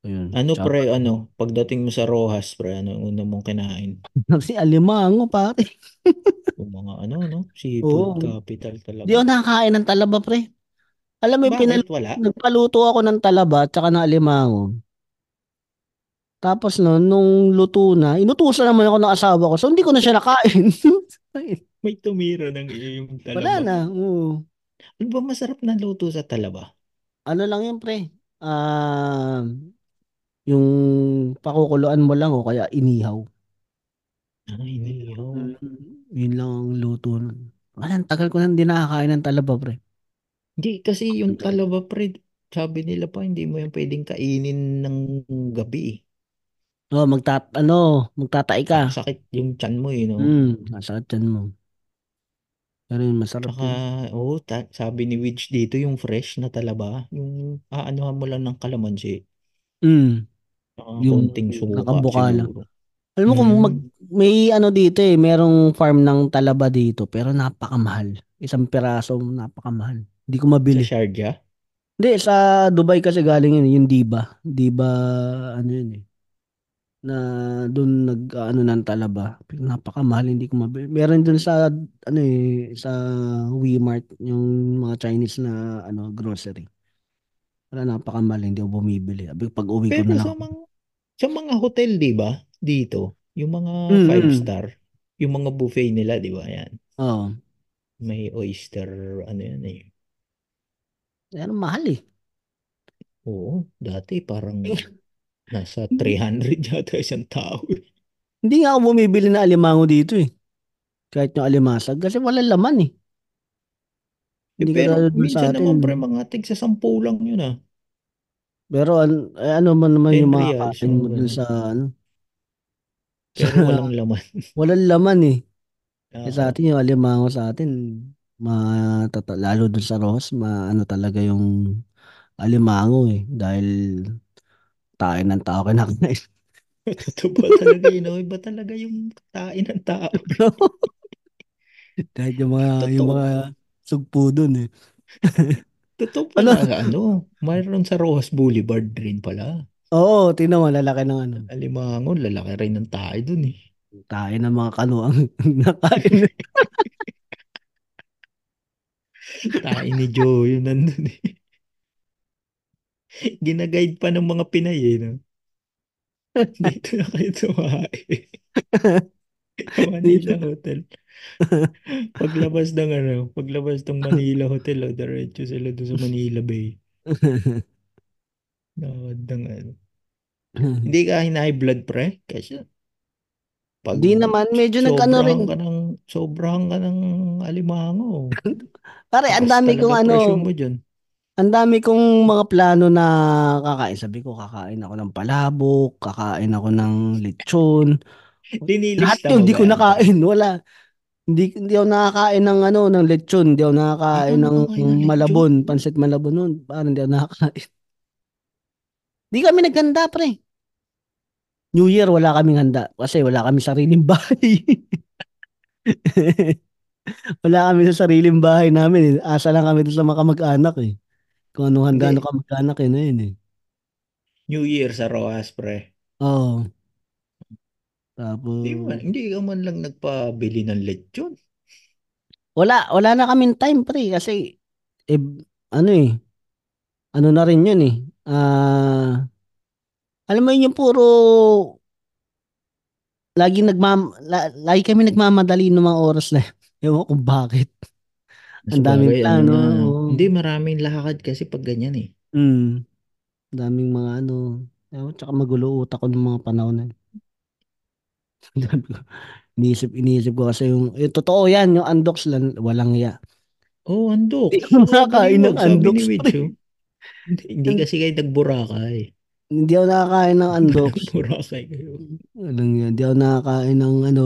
Ayun. Ano Tsaka pre, ano, pagdating mo sa Rojas, pre, ano ang una mong kinain? si Alimango, pare. Yung mga ano, no? Seafood Oo. capital Di talaga. ako nakakain ng talaba, pre. Alam mo, yung pinal Bakit wala? nagpaluto ako ng talaba at saka ng alimango. Tapos no, nung luto na, inutusan naman ako ng asawa ko. So, hindi ko na siya nakain. May tumira ng iyong Wala talaba. na. Oo. Ano ba masarap na luto sa talaba? Ano lang yun, pre? Ah, yung pakukuluan mo lang o kaya inihaw. Ah, inihaw. Mm, Yun lang ang luto nun. Wala, ang tagal ko na hindi nakakain ng talaba, pre. Hindi, kasi yung talaba, pre, sabi nila pa, hindi mo yan pwedeng kainin ng gabi. eh. Oh, magtat ano, magtatay ka. Sakit yung tiyan mo, eh, no? Mm, nasa tiyan mo. Pero yun, masarap Tsaka, yun. oh, ta- sabi ni Widge dito, yung fresh na talaba, yung aanuhan mo lang ng kalamansi. Mm, yung konting suka nakabuka lang. Alam mo kung mag, Mm. may ano dito eh, merong farm ng talaba dito, pero napakamahal. Isang piraso, napakamahal. Hindi ko Sa mabili. Sharjah? Hindi, sa Dubai kasi galing yun, yung Diba. Diba, ano yun eh. Na doon nag, ano ng talaba. Napakamahal, hindi ko mabili. Meron doon sa, ano eh, sa Wemart, yung mga Chinese na, ano, grocery. Wala, napakamahal, hindi ako bumibili. Abi, pag uwi ko Pero na lang. sa mga, sa mga hotel, di ba? Dito, yung mga Mm, five star, yung mga buffet nila, di ba? Yan. Oo. May oyster, ano yan eh. Yan, mahal eh. Oo, dati parang Eh, nasa 300 yata isang tao. eh. Hindi nga ako bumibili na alimango dito eh. Kahit yung alimasag. Kasi walang laman eh. Eh, Hindi pero dun sa minsan naman pre, mga tig sa 10 lang yun ah. Pero an, eh, ano man naman 10 yung mga reals, kain mga mo dun sa ano. Sa, Pero walang laman. walang laman eh. Eh, sa Ah, atin yung alimango sa atin. Matata, lalo dun sa Ross, ma, ano talaga yung alimango eh. Dahil tayo ng tao kinakain. totoo ba talaga yun? oh? Iba talaga yung kain ng tao. Dahil yung mga, yung Totoo. mga sugpo dun eh. Totoo Ano? pala, ano, mayroon sa Rojas Boulevard rin pala. Oo, tingnan mo, lalaki ng ano. Alimango, lalaki rin ng tayo dun eh. Tayo ng mga kanuang nakain. Tayo ni Joe, yun nandun eh. Ginaguide pa ng mga Pinay eh, no? Dito na kayo tumahay. Manila Hotel. Paglabas ng ano, paglabas ng Manila Hotel, oh, diretso sila doon sa Manila Bay. Nakad ng ano. Hindi ka high blood pre? Kasi pag Di naman, medyo nag-ano rin. ka ng, sobrahan ka ng alimango. Pare, ang dami kong ano, mo dyan. ang dami kong mga plano na kakain. Sabi ko, kakain ako ng palabok, kakain ako ng lechon. Lahat Linilista yun, mo hindi ko nakain. Wala. Hindi, hindi ako nakakain ng ano, ng lechon. Hindi ako nakakain ng lechon. malabon, pansit malabon nun. Parang hindi ako nakakain. Di kami naghanda, pre. New Year, wala kaming handa. Kasi wala kami sariling bahay. wala kami sa sariling bahay namin. Eh. Asa lang kami sa mga kamag-anak eh. Kung ano handa Hindi. ng kamag-anak eh na yun eh. New Year sa Rojas, pre. Oo. Tapos, Hindi, man, hindi ka man lang nagpabili ng lechon. wala, wala na kaming time, pre. Kasi, eh, ano eh, ano na rin yun eh. Ah, alam mo yun yung puro, lagi nagmam, la, lagi kami nagmamadali ng mga oras na, ewan ko kung bakit. Ang daming Sabagay, plano. ano. Hindi, maraming lakad kasi pag ganyan eh. Mm. Daming mga ano, ewan, tsaka magulo utak ko ng mga panahon na yun. Iniisip, iniisip ko kasi yung, eh, totoo yan, yung undox lang, walang iya. Oh, andok. Hindi ko nakakain ng oh. Hindi, hindi kasi kayo nagburakay. Hindi ako nakakain ng undox. Nagburakay kayo. Walang yan. Hindi ako nakakain ng ano.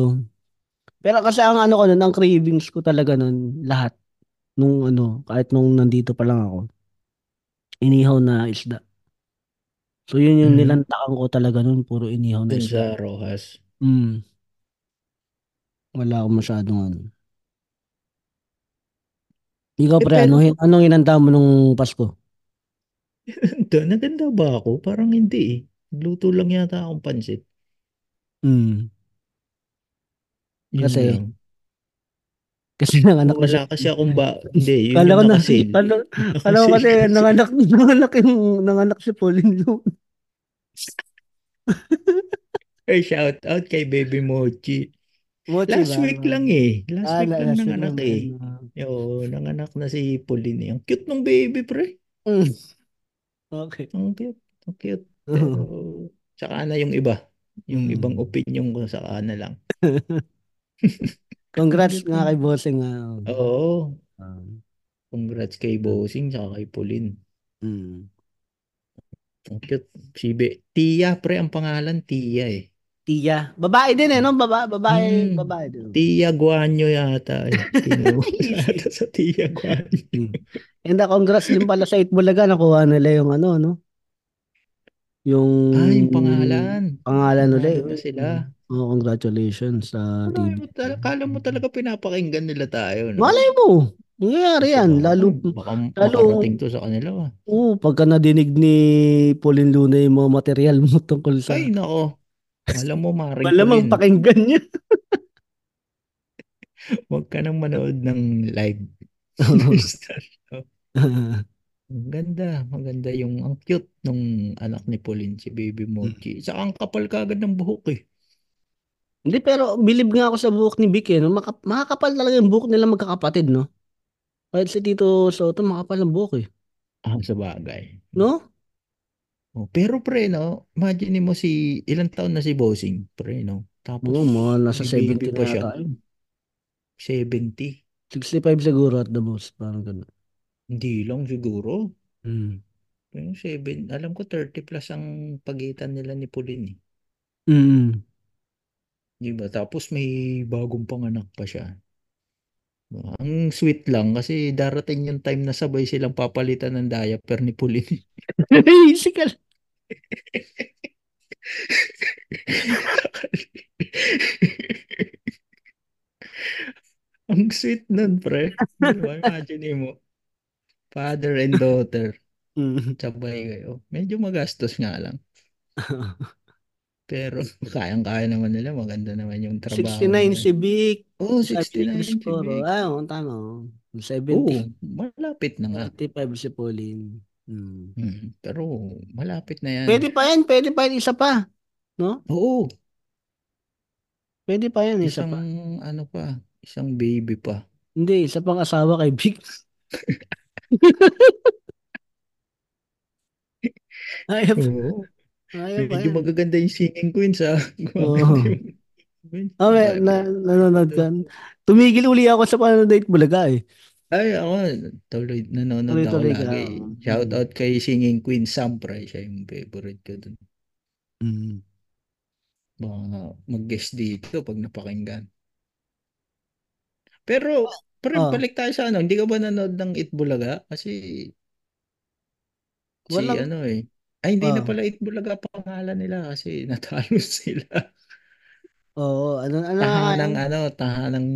Pero kasi ang ano ko nun, ang cravings ko talaga nun, lahat. Nung ano, kahit nung nandito pa lang ako. Inihaw na isda. So yun yung Mhm. nilantakan ko talaga nun, puro inihaw na isda. sa Rojas. Mm. Wala akong masyadong ano. Ikaw Eh, pre, pero- ano, anong inanda mo nung Pasko? Ito, naganda ba ako? Parang hindi eh. Luto lang yata akong pansit. Mm. Yun Kasi, lang. kasi nanganak na Wala kasi akong ba... Hindi, yun Kala ko yung na, nakasil. kala, kala ko kasi nanganak, nanganak yung, nanganak si Pauline Lu. Ay, shout out kay Baby Mochi. Mochi Last ba? week lang eh. Last Ah, week lang last week nanganak lang eh. yun? Yo, nanganak na si Pauline. eh. Ang cute ng baby, pre. Mm. Okay. Ang cute. Ang cute. Pero, saka na yung iba. Yung Mm. ibang opinion ko saka na lang. Congrats nga ng- kay Bossing. nga. Oo. Ah. Congrats kay Bossing saka kay Pauline. Mm. Ang cute. Si Be Tia, pre, ang pangalan, Tia eh. Tia. Babae din eh, no? Baba, babae, Mm. babae din. Tia Guanyo yata eh. Yata sa Tia Guanyo. Mm. And uh, congrats din pala sa Itbulaga. Nakuha nila yung ano, no? Yung... Ah, yung pangalan. Pangalan ulit. na sila. Oh, congratulations sa Wala, TV. mo tal- kala mo talaga pinapakinggan nila tayo. No? Malay mo. Nangyayari yan. Baka- Lalo, Baka lalo- makarating to sa kanila. Oo, pagka nadinig ni Pauline Luna yung mga material mo tungkol sa... Ay, nako. Alam mo, Maring Malamang pakinggan niya. huwag ka nang manood ng live. Ang ganda, maganda yung ang cute nung anak ni Pauline, si Baby Mochi. Saka ang kapal kagad ng buhok eh. Hindi, pero bilib nga ako sa buhok ni Vic eh. No? Maka- makakapal talaga yung buhok nila magkakapatid, no? Kahit si Tito Soto, makapal ang buhok eh. Ah, sa bagay. No? Oh, pero pre, no, imagine mo si, ilang taon na si Bossing, pre, no? Tapos, Oo, mga nasa may baby 70 pa na siya. yata yun. 70. 65 siguro at the most. Parang ganun. Hindi lang siguro. Mm. Pero seven, alam ko 30 plus ang pagitan nila ni Pauline. Eh. Mm. Di ba? Tapos may bagong panganak pa siya. Ang sweet lang kasi darating yung time na sabay silang papalitan ng diaper ni Pauline. Sikal. Ang sweet nun, pre. Di ba? Imagine mo. Father and daughter. Mm. Sabay kayo. Medyo magastos nga lang. Pero kayang-kaya naman nila. Maganda naman yung trabaho 69 nila. si Vic. Oo, Sa 69 si. Vic. Ah, oo, tama. oh. 70. Oo, malapit na nga. 35 si Pauline. Mm. Hmm, pero malapit na yan. Pwede pa yan, pwede pa yan, isa pa. No? Oo, Pwede pa yan, isa isang pa. ano pa, isang baby pa. Hindi, isa pang asawa kay Vic. Ayop, Oo. Ayop pa Medyo yan. magaganda yung singing queen sa Oo. Ah, may, na, nanonood ka. Tumigil uli ako sa panonood Bulaga eh. Ay, ako, tuloy, nanonood ako Tuloy-tuloy ka. lagi. Shout out kay Singing Queen Sam, pre. Siya yung favorite ko dun. Mm. Baka mag-guest dito pag napakinggan. Pero, pre, Oh. balik tayo sa ano, hindi ka ba nanood ng Itbulaga? Kasi, si Walang- ano eh, Ay, hindi na Oh, pala Itbulaga pangalan nila kasi natalo sila. oo, ano ano nga Tahanang ano, tahanang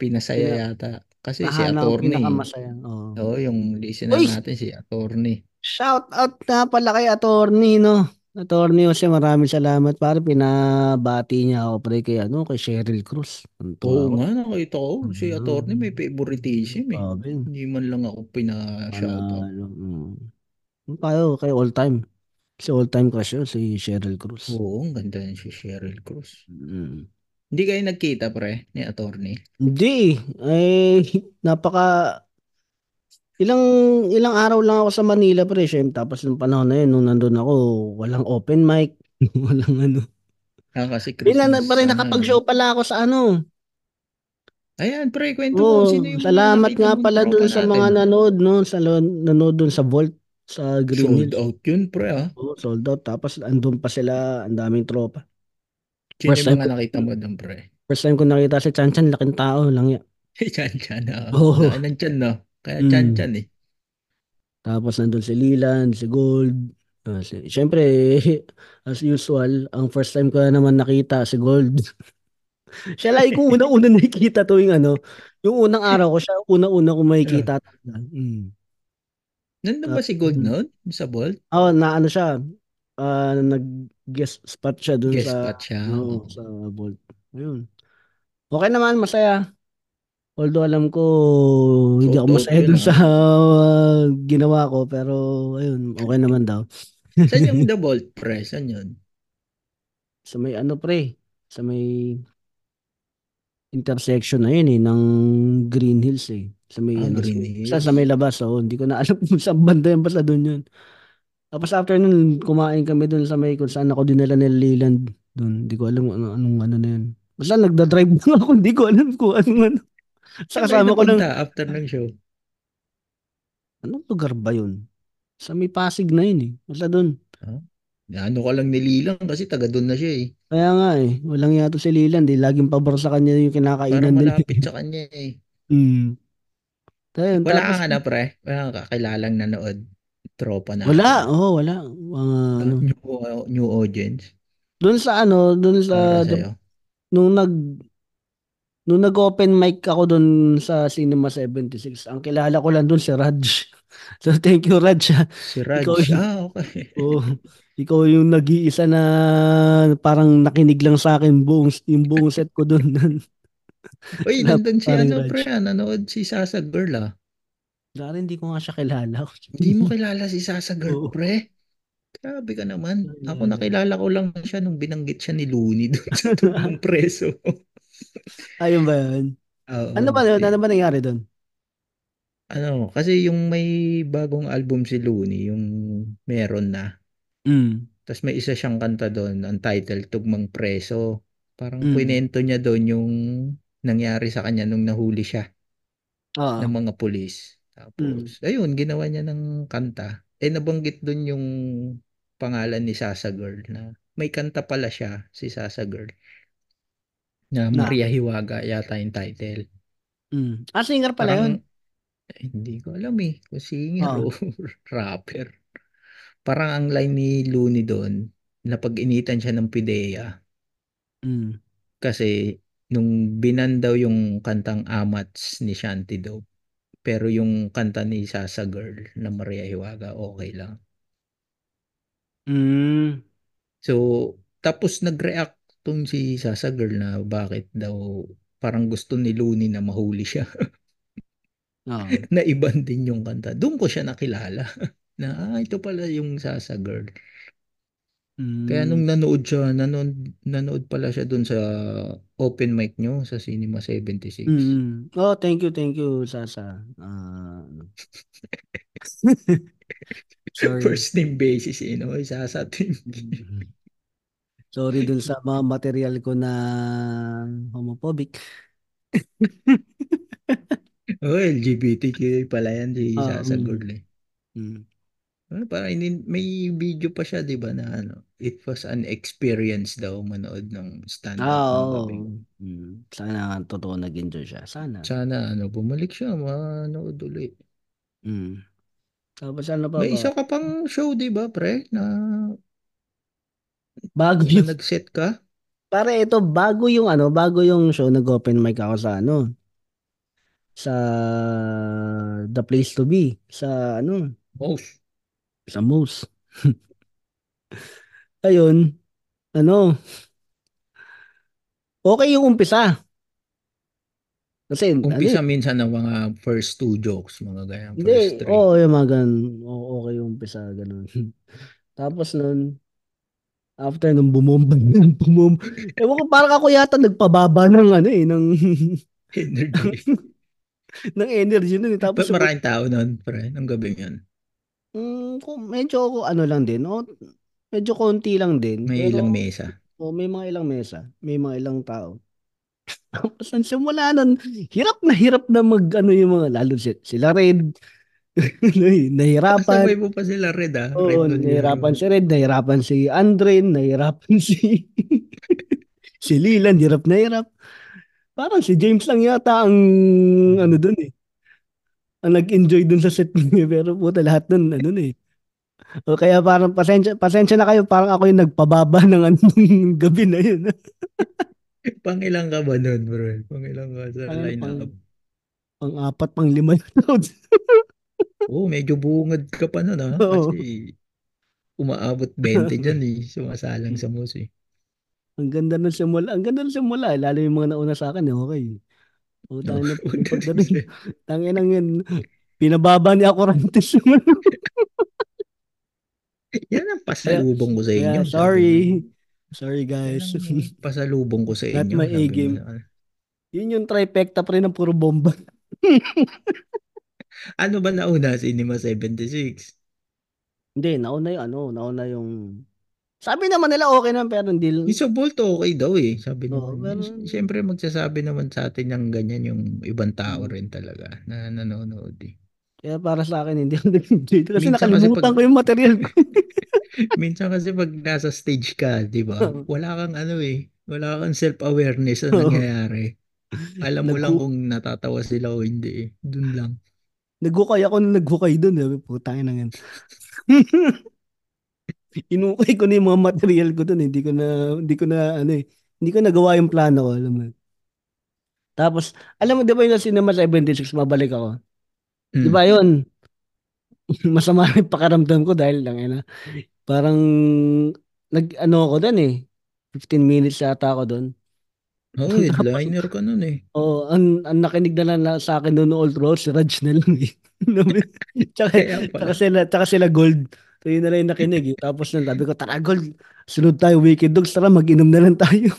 pinasaya Pina, yata. Kasi si tahanang attorney, pinakamasaya. Oo. oo, yung listener Uy, natin si attorney. shout out na pala kay attorney, no? Attorney Jose, maraming salamat. Para pinabati niya ako pre kay ano, kay Cheryl Cruz. Oo Tuntua ako. nga, nakita ko, si attorney may Mm, favoritism eh. Sabi, Hindi man lang ako pina-shoutout. panalo. Mm. Tayo kay all time. Si all time crush yun, si Cheryl Cruz. Oo, ang ganda yan si Cheryl Cruz. Mm. Hindi kayo nagkita pre, ni attorney? Hindi, eh, napaka Ilang ilang araw lang ako sa Manila pre, syem. Tapos nung panahon na yun, nung nandun ako, walang open mic, walang ano. Ah, kasi Christmas, pa rin ano, nakapag-show pala ako sa ano. Ayan, pre, kwento mo, Oo, sino yung salamat nga pala dun sa mga nanood, no? Sa nanood dun sa Vault, sa Green Sold Hills. out yun, pre, ah. Oo, sold out. Tapos andun pa sila, ang daming tropa. Sino First yung time mga ko, nakita mo doon, pre? first time ko nakita si Chan Chan, laking tao lang yan. Chan Chan, ah. Oo. Laki ng tiyan, no? Kaya Chan Mm. Chan, eh. Tapos nandun si Leland, si Gold. Ah, si, Siyempre, as usual, ang first time ko na naman nakita si Gold. siya lang yung unang-una nakikita tuwing ano, yung unang araw ko, siya unang-una ko makikita. Mm. Nandun ba Tapos, si Gold noon? Sa Bolt? oh, na ano siya, ah, nag-guest spot siya dun Guest sa, spot siya. no, oo. sa Bolt. Ayun. Okay naman, masaya. Although alam ko, hindi ako masaya dun ah. sa ah, ginawa ko, pero ayun, okay naman daw. Saan yung The Bolt, pre? Saan yun? Sa may ano pre, sa may intersection na yun eh, ng Green Hills eh. Sa may Ah, ano, sa, sa, may labas, oh, hindi ko na alam kung saan banda yan, basta doon yun. Tapos after nun, kumain kami doon sa may kung saan ako dinala ni Leland doon. Hindi ko alam ano, anong ano na yun. Basta nagda-drive lang ako, hindi ko alam kung anong ano. Sa kasama ko lang, after ng show? anong lugar ba yun? Sa may Pasig na yun eh. Basta doon. Ah, ano ka lang nililang kasi taga doon na siya eh. Kaya nga eh, walang yato si Leland eh. Laging pabor sa kanya yung Parang kinakainan nila. malapit sa kanya eh. Hmm. Ayun, Wala tapos, kang ano pre? Wala kang kakilalang nanood? Tropa natin? wala, oh, wala. Mga Ah, ano. new, new audience? Doon sa ano, doon sa, sa'yo? nung nag, nung nag-open mic ako doon sa Cinema 76, ang kilala ko lang doon si Raj. So, thank you, Raj. Si Raj. Ikaw yung, Ah, okay. oh, ikaw yung nag-iisa na parang nakinig lang sa akin buong, yung buong set ko doon. Uy, nandun si paring ano Raj. pre, ah, nanood si Sasa Girl ah. Dari, hindi ko nga siya kilala. Hindi mo kilala si Sasa Girl Oo. pre? Grabe ka naman. Ako nakilala ko lang siya nung binanggit siya ni Looney doon sa tumbong preso. Ayun ba yun? Oo. Ano ba yun? Ano ba nangyari doon? Ano, kasi yung may bagong album si Looney, yung meron na. Mm. Tapos may isa siyang kanta doon, ang title, Tugmang Preso. Parang Mm. kwento niya doon yung nangyari sa kanya nung nahuli siya Oo. ng mga pulis. Mm. Tapos, ayun, ginawa niya ng kanta. Eh, nabanggit doon yung pangalan ni Sasa Girl na may kanta pala siya, si Sasa Girl, na Na. Maria Hiwaga yata yung title. Mm. Ah, singer pala yun. Parang, eh, hindi ko alam eh, kung singer Oo. o rapper. Parang ang line ni Looney doon, napag-initan siya ng Pidea Mm. kasi nung binan daw yung kantang Amats ni Shanty Dope, pero yung kanta ni Sasa Girl na Maria Hiwaga, okay lang. Mm. So, tapos nag-react tong si Sasa Girl na bakit daw parang gusto ni Looney na mahuli siya. Oo. na iban din yung kanta. Doon ko siya nakilala. na ah, ito pala yung Sasa Girl. Kaya nung nanood siya, nanood, nanood pala siya doon sa open mic nyo sa Cinema 76. Mm. Oh, thank you, thank you, Sasa. Ah, sorry. First name basis, eh, no? Sasa Twinkie. Mm. Sorry dun sa mga material ko na homophobic. oh, LGBTQ pala yan si Ah, Sasa mm. Girl eh. Mm. Ah, Parang inin- may video pa siya, di ba, na ano, it was an experience daw manood ng stand-up Ah, ng oo. gabi. Mm. Sana totoo nag-enjoy siya. Sana. Sana, ano, bumalik siya, manood ulit. Mm. Tapos ano pa May ba? isa ka pang show, di ba, pre? Na, Bago na yung, nag-set ka? pare ito, bago yung ano, bago yung show, nag-open mic ako sa ano, sa The Place to Be, sa ano, Most. Sa Moose. Ayun, ano, okay yung umpisa. Kasi, ano Umpisa eh, minsan ng mga first two jokes, mga ganyan, hindi, first three. oo, yung mga ganun, okay yung umpisa, ganun. Tapos nun, after nung bumomba, bumomba, ewan ko, parang ako yata nagpababa ng ano eh, ng, Energy. ng energy nun eh. Tapos, Ba't maraming tao nun, pre, nung gabi yun? Medyo ano lang din, oh, medyo konti lang din. May pero, ilang mesa. oh, may mga ilang mesa, may mga ilang tao. Tapos ang simula nun, hirap na hirap na mag ano yung mga, lalo si, sila Red, ano nahirapan. Kasabay mo pa sila Red, ah. Oo, Red nahirapan si Red, nahirapan si Andren, nahirapan si si Lilan, hirap na hirap. Parang si James lang yata ang ano dun eh. Ang nag-enjoy dun sa set niya, pero puta lahat dun ano eh. O kaya parang pasensya, pasensya na kayo, parang ako yung nagpababa ng anong gabi na yun. Pang ilang ka ba nun, bro? Pang ilang ka sa Ano, line pang, up? pang apat, pang lima na tao. Oo, medyo bungad ka pa nun, ah. Oo. Kasi umaabot 20 dyan, eh. Sumasalang sa mus, eh. Ang ganda ng simula. Ang ganda ng simula. eh. Lalo yung mga nauna sa akin, eh, okay. O, No, tangin na, pagdating, tangin na yun, pinababa ni Aquarantes yung ano. Yan ang pasalubong ko sa inyo. sorry. Sorry, Yan guys. pasalubong ko sa Not inyo. my sabi mo A-game. Yun yung trifecta pa rin ng puro bomba. Ano ba nauna? Cinema 76? Hindi, nauna yung ano, nauna yung... Sabi naman nila okay naman, pero hindi... Yung sa Bolt, okay daw eh. Sabi Oo, naman. pero- Siyempre magsasabi naman sa atin yung ganyan yung ibang tao Hmm. rin talaga na nanonood eh. Kaya para sa akin, hindi ako nag-enjoy. Kasi Minsan kasi nakalimutan pag- ko yung material ko. Minsan kasi pag nasa stage ka, di ba? Wala kang ano eh. Wala kang self-awareness na nangyayari. Alam mo lang kung natatawa sila o hindi eh. Doon lang. Naghukay ako nung naghukay doon. Sabi, putangin na yan. Inukay ko na yung mga material ko doon. Hindi ko na, hindi ko na, ano eh, hindi ko nagawa yung plano ko. Alam mo. Tapos, alam mo, di ba yung Cinema 76, mabalik ako. Di Mm. ba yun? Masama yung pakaramdam ko dahil lang, na parang, nag, ano ako doon eh. 15 minutes yata ako doon. Oo, Tapos- headliner ka nun eh. Oo, ang, ang nakinig na lang na sa akin noon old road, si Raj na lang eh. tsaka, sila, tsaka sila Gold. So yun na lang yung nakinig eh. Tapos nang sabi ko, tara Gold, sunod tayo Wicked Dogs, tara mag-inom na lang tayo.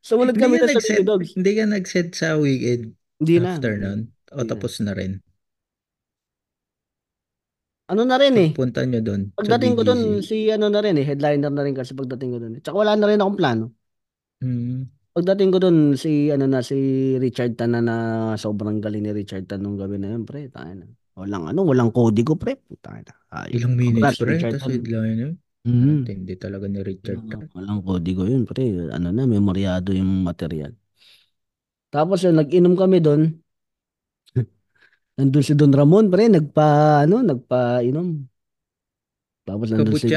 Sumunod Hindi kami ka na sa Wicked Dogs. hindi ka nag-set sa weekend Hindi na. after nun. O Hindi na. tapos na rin. Ano na rin eh. Pagpunta nyo doon Pagdating ko doon, si ano na rin eh, headliner na rin kasi pagdating ko doon. Tsaka wala na rin akong plano. Mm. Pagdating ko doon, si ano na, si Richard Tan na, na sobrang galing ni Richard Tan nung gabi na yun, pre. Tayo na. Walang ano, walang kodigo, pre. Tayo na. Ayun. Ilang minutes pre, Richard tapos Tan. headliner. Mhm. Tindi talaga ni Richard. Walang, walang kodigo yun, pre. Ano na, memoryado yung material. Tapos yun, nag-inom kami doon. Nandun si Don Ramon, pre, nagpa, ano, nagpa-inom. Tapos nandun si?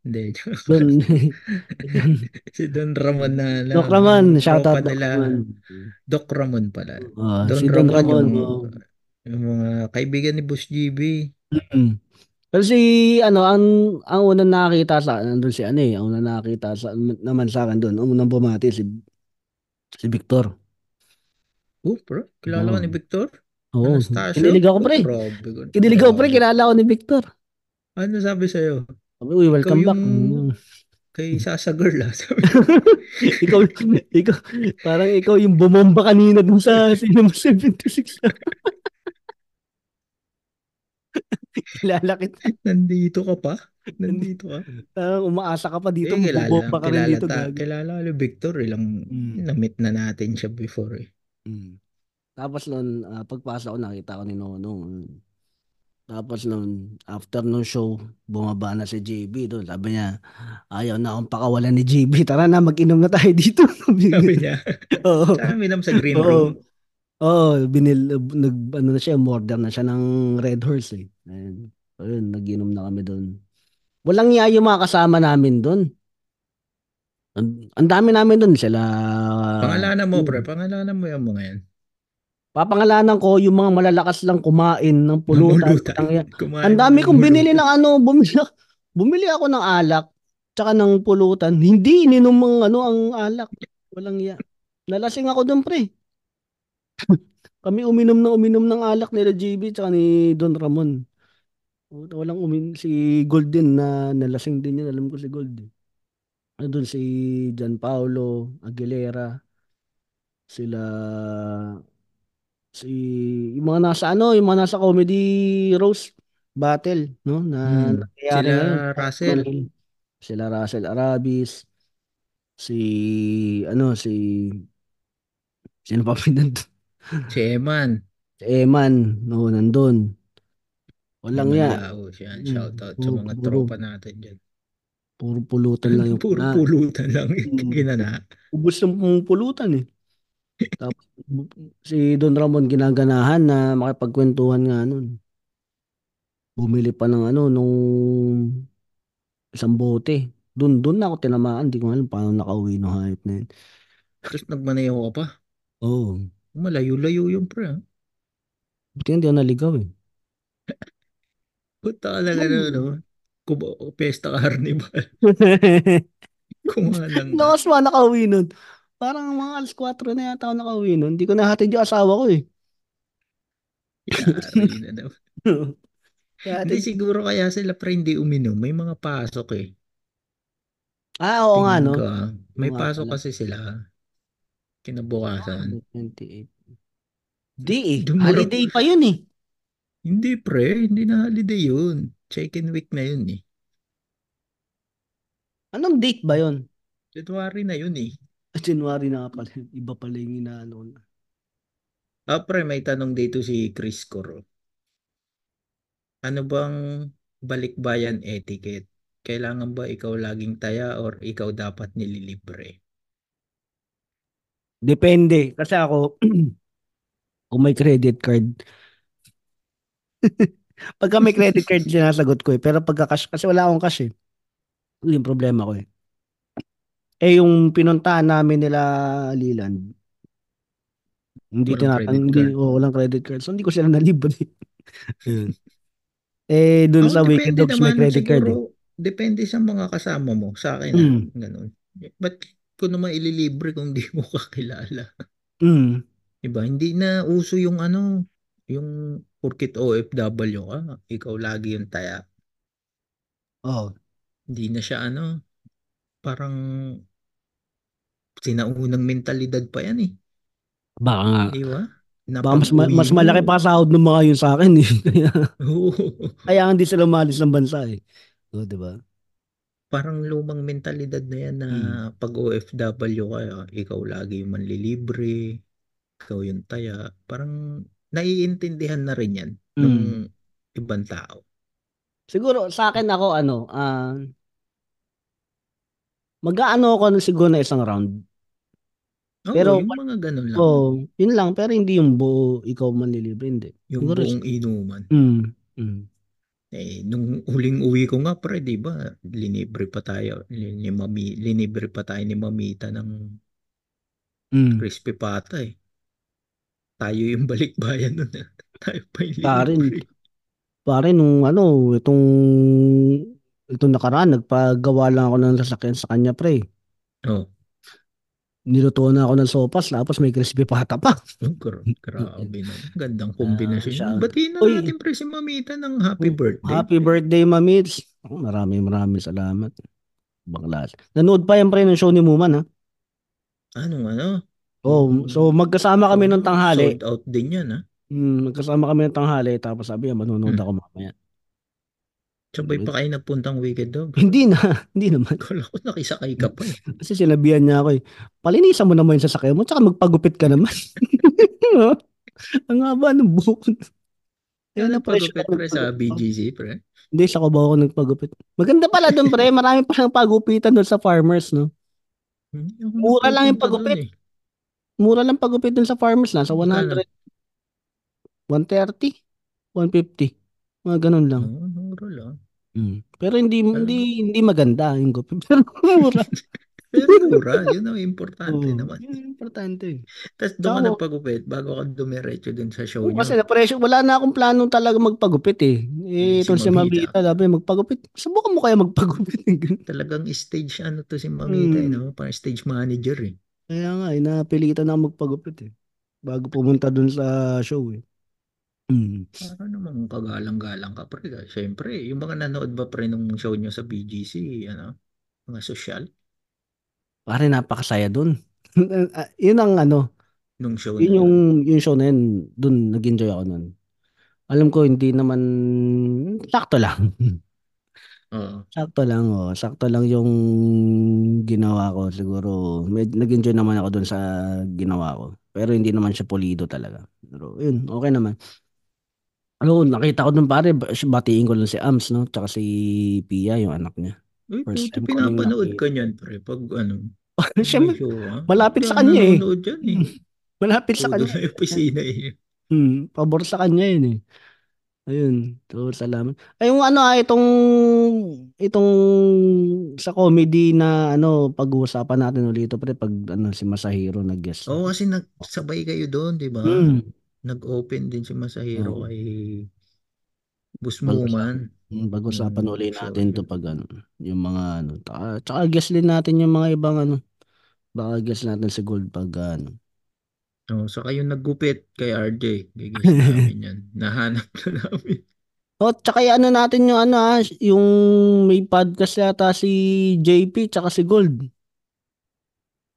Hindi. Don, si Don Ramon na lang. Doc Ramon, shout out Doc. Ramon. Doc Ramon pala. Ah, Don si Don Ramon, Ramon. yung, oh. yung mga kaibigan ni Boss GB. Pero si ano ang ang unang nakakita sa nandun si ano eh, ang unang nakakita sa naman sa akin doon, ang unang bumati si si Victor. Oh, bro. Kilala ka Oo. ni Victor? Oo. Anastasio? Kinilig ako Oh, pre. grabe. ko- Kinilig ako pre, kilala ko ni Victor. Ano sabi sa'yo? Sabi, uy, welcome Ikaw back. yung- Kay Sasa Girl ah. Sabi, ikaw, ikaw, parang ikaw yung bumomba kanina dun sa Cinema 76. Kilala kita. nandito ka pa? Nandito ka? Parang umaasa ka pa dito, eh, kilala, bumomba ka rin kilala, dito. ta, gago. kilala ko ni Victor. Ilang, Mm. na-meet na natin siya before eh. Mm. Tapos noon, ah, pagpasok ko, nakita ko ni Nonong. Mm. Tapos noon, after nung show, bumaba na si JB doon. Sabi niya, ayaw na akong pakawalan ni JB. Tara na, mag-inom na tayo dito. Sabi niya. Oo. Saan minam sa green Oo. room? Oo, binil, nag, ano na siya, order na siya ng Red Horse eh. Ayun. Ayun, nag-inom na kami doon. Walang yung mga kasama namin doon. Ang, ang dami namin doon sila. Pangalanan mo, Hmm. pre. Pangalanan mo yung mga yan. Papangalanan ko yung mga malalakas lang kumain ng pulutan. Namulutan. Ang, dami ng kong binili ng ano, bumili, bumili ako ng alak, tsaka ng pulutan. Hindi ininom ang ano ang alak. Walang iya. Nalasing ako doon, pre. Kami uminom na uminom ng alak nila JB tsaka ni Don Ramon. Walang umin si Golden na nalasing din yun. Alam ko si Golden. Doon si Gianpaolo Aguilera. Sila si yung mga nasa ano, yung mga nasa comedy roast battle, no? Na Hmm. nangyayari Sila ngayon. Russell. Sila Russell Arabis. Si ano si sino pa pinand Si Eman. si Eman, no, nandun. Walang ya. Yan. Mm, Shout out sa mga puro- tropa natin dyan. Puro pulutan lang yung Puro na, pulutan lang. Mm. Ginana. ubos ng pulutan eh. Tapos si Don Ramon ginaganahan na makipagkwentuhan nga nun. Bumili pa ng ano nung isang bote. Doon doon na ako tinamaan, hindi ko alam paano nakauwi no hype na yun. Tapos nagmaneho ka pa. Oo. Oh, Malayo-layo yung pre. ah. buti hindi ako naligaw eh. Puta talaga na, no? Kuba, Pesta Carnival. Kumalang ka. Lakas pa nakauwi nun. Parang mga alas 4 na yata ako nakauwi nun. Hindi ko nahatid yung asawa ko eh. Kaya Hindi siguro kaya sila pre hindi uminom. May mga pasok eh. ah, oo nga no. Ko, ah. May Oo nga pasok pala. kasi sila. Kinabukasan. 28. Di eh. Dumura- Holiday pa yun eh. Hindi pre, hindi na holiday yun. Check-in week na yun eh. Anong date ba yun? January na yun eh. January na pala. Iba pala yung inaano na. Ah, pre, may tanong dito si Chris Coro. Ano bang balikbayan etiquette? Kailangan ba ikaw laging taya or ikaw dapat nililibre? Depende. Kasi ako, kung may credit card, pagka may credit card, sinasagot ko eh. Pero pagka cash, kasi wala akong cash eh. Yun yung problema ko eh. Eh yung pinuntahan namin nila Leland, hindi Walang tinatang, hindi, card. oh, walang credit card. So hindi ko sila nalibre. Eh dun Ako, sa Wicked Dogs may credit card eh. siguro, Depende sa mga kasama mo. Sa akin, Mm. ganun. Ba't ko naman ililibre kung di mo kakilala? Mm. Diba? Hindi na uso yung ano, yung porkit OFW ka, ikaw lagi yung taya. Oh. Hindi na siya ano, parang sinaunang mentalidad pa yan eh. Baka nga. Di ba? Baka mas, ma- mas malaki pa sahod ng mga yun sa akin eh. Kaya, kaya hindi sila umalis ng bansa eh. Oh, di ba? parang lumang mentalidad na yan na Mm. pag OFW ka, ikaw lagi yung manlilibre, ikaw yung taya. Parang naiintindihan na rin yan Mm. ng ibang tao. Siguro sa akin ako ano, ah mag-aano ako siguro na isang round. Oo, Pero- yung mga ganun lang. Oh, yun lang pero hindi yung buo ikaw manlilibre hindi. yung siguro buong inuman. Mm. Mm. Eh, nung huling uwi ko nga, pre, di ba, linibre pa tayo, ni mami, linibre pa tayo ni Mamita ng Mm. crispy pata eh. Tayo yung balikbayan nun. ah. tayo pa yung Pare. Pare nung ano, itong itong nakaraan nagpagawa lang ako ng sasakyan sa kanya pre. Oh, Nilutuan na ako ng sopas tapos may crispy pata pa. oh gra- grabe na. Gandang kombinasyon. siya- yun. Batiin na Uy. natin pre si Mamita ng happy birthday. Happy birthday, Mamits. Oh, maraming maraming salamat. Banglas. Nanood pa yan pre ng show ni Muman ha. Anong ano? Oh, Mm. so magkasama kami nung tanghali. Sold out din yan ha. Hmm, magkasama kami ng tanghali tapos sabi manonood Hmm. ako mamaya. Sabay pa kayo nagpuntang Wicked Dog. Hindi na, hindi naman. Kala ko nakisakay ka pa eh. Kasi sinabihan niya ako eh, palinisan mo naman yung sasakyan mo, tsaka magpagupit ka naman. Ang haba ng buhok. Ano na-pressure pagupit pre sa. BGC pre? Hindi, sa Cubao ako nagpagupit. Maganda pala doon, pre. Marami palang pagupitan doon sa farmers, no? Ako Mura lang yung pagupit. eh. Mura lang pagupit doon sa farmers lang. Sa Magkano? 100, 130, 150. Mga ganun lang. Oo, mura lang. Mm. Pero hindi Alam hindi hindi maganda yung gupit. Pero mura. Pero mura, yun ang importante Oo, naman. yun ang importante. Tapos doon ka nagpagupit bago ka dumiretso dun sa show Oo, nyo. kasi na presyo, wala na akong plano talaga magpagupit eh. Eh, Si itong si Mamita. Sabi, magpagupit. Subukan mo kaya magpagupit. Talagang stage ano to si Mamita, eh, Mm. no? Parang stage manager eh. Kaya nga, eh, napilitan ako magpagupit eh. Bago pumunta dun sa show eh. Mm. Para namang kagalang-galang ka pre. Siyempre, yung mga nanood ba pre nung show nyo sa BGC, ano? Mga sosyal Pare, napakasaya dun. Ah, yun ang ano, nung show yun na yung, yung show na yun, dun nag-enjoy ako nun. Alam ko, hindi naman, sakto lang. Oo. sakto lang, oh. Sakto lang yung ginawa ko. Siguro, med- nag-enjoy naman ako dun sa ginawa ko. Pero hindi naman siya polido talaga. Pero yun, okay naman. Ano, nakita ko dun pare, ba- batiin ko lang si Ams, no? Tsaka si Pia, yung anak niya. Uy, First puti time ko pinapanood nakita. ka niyan pre. Pag ano, Siyempre, show ha. malapit sa kanya eh. nanonood dyan eh. malapit sa kanya. na yung opisina eh. Hmm, pabor sa kanya yun eh. Ayun, so salamat. Ay yung ano ah, itong itong sa comedy na ano pag-uusapan natin ulit pre pag ano si Masahiro nag-guest. Oo, kasi nagsabay kayo doon, di ba? Hmm. Nag-open din si Masahiro Oo. kay Busmuman. Pag-usapan Hmm, ulit so, natin to pag ano, yung mga ano. Tsaka, tsaka guest din natin yung mga ibang ano. Baka guest natin si Gold pag ano. Oh, saka yung naggupit kay RJ. Gigis namin yan. Nahanap na namin. Oh, tsaka yung ano natin yung ano ah, yung may podcast yata si JP tsaka si Gold.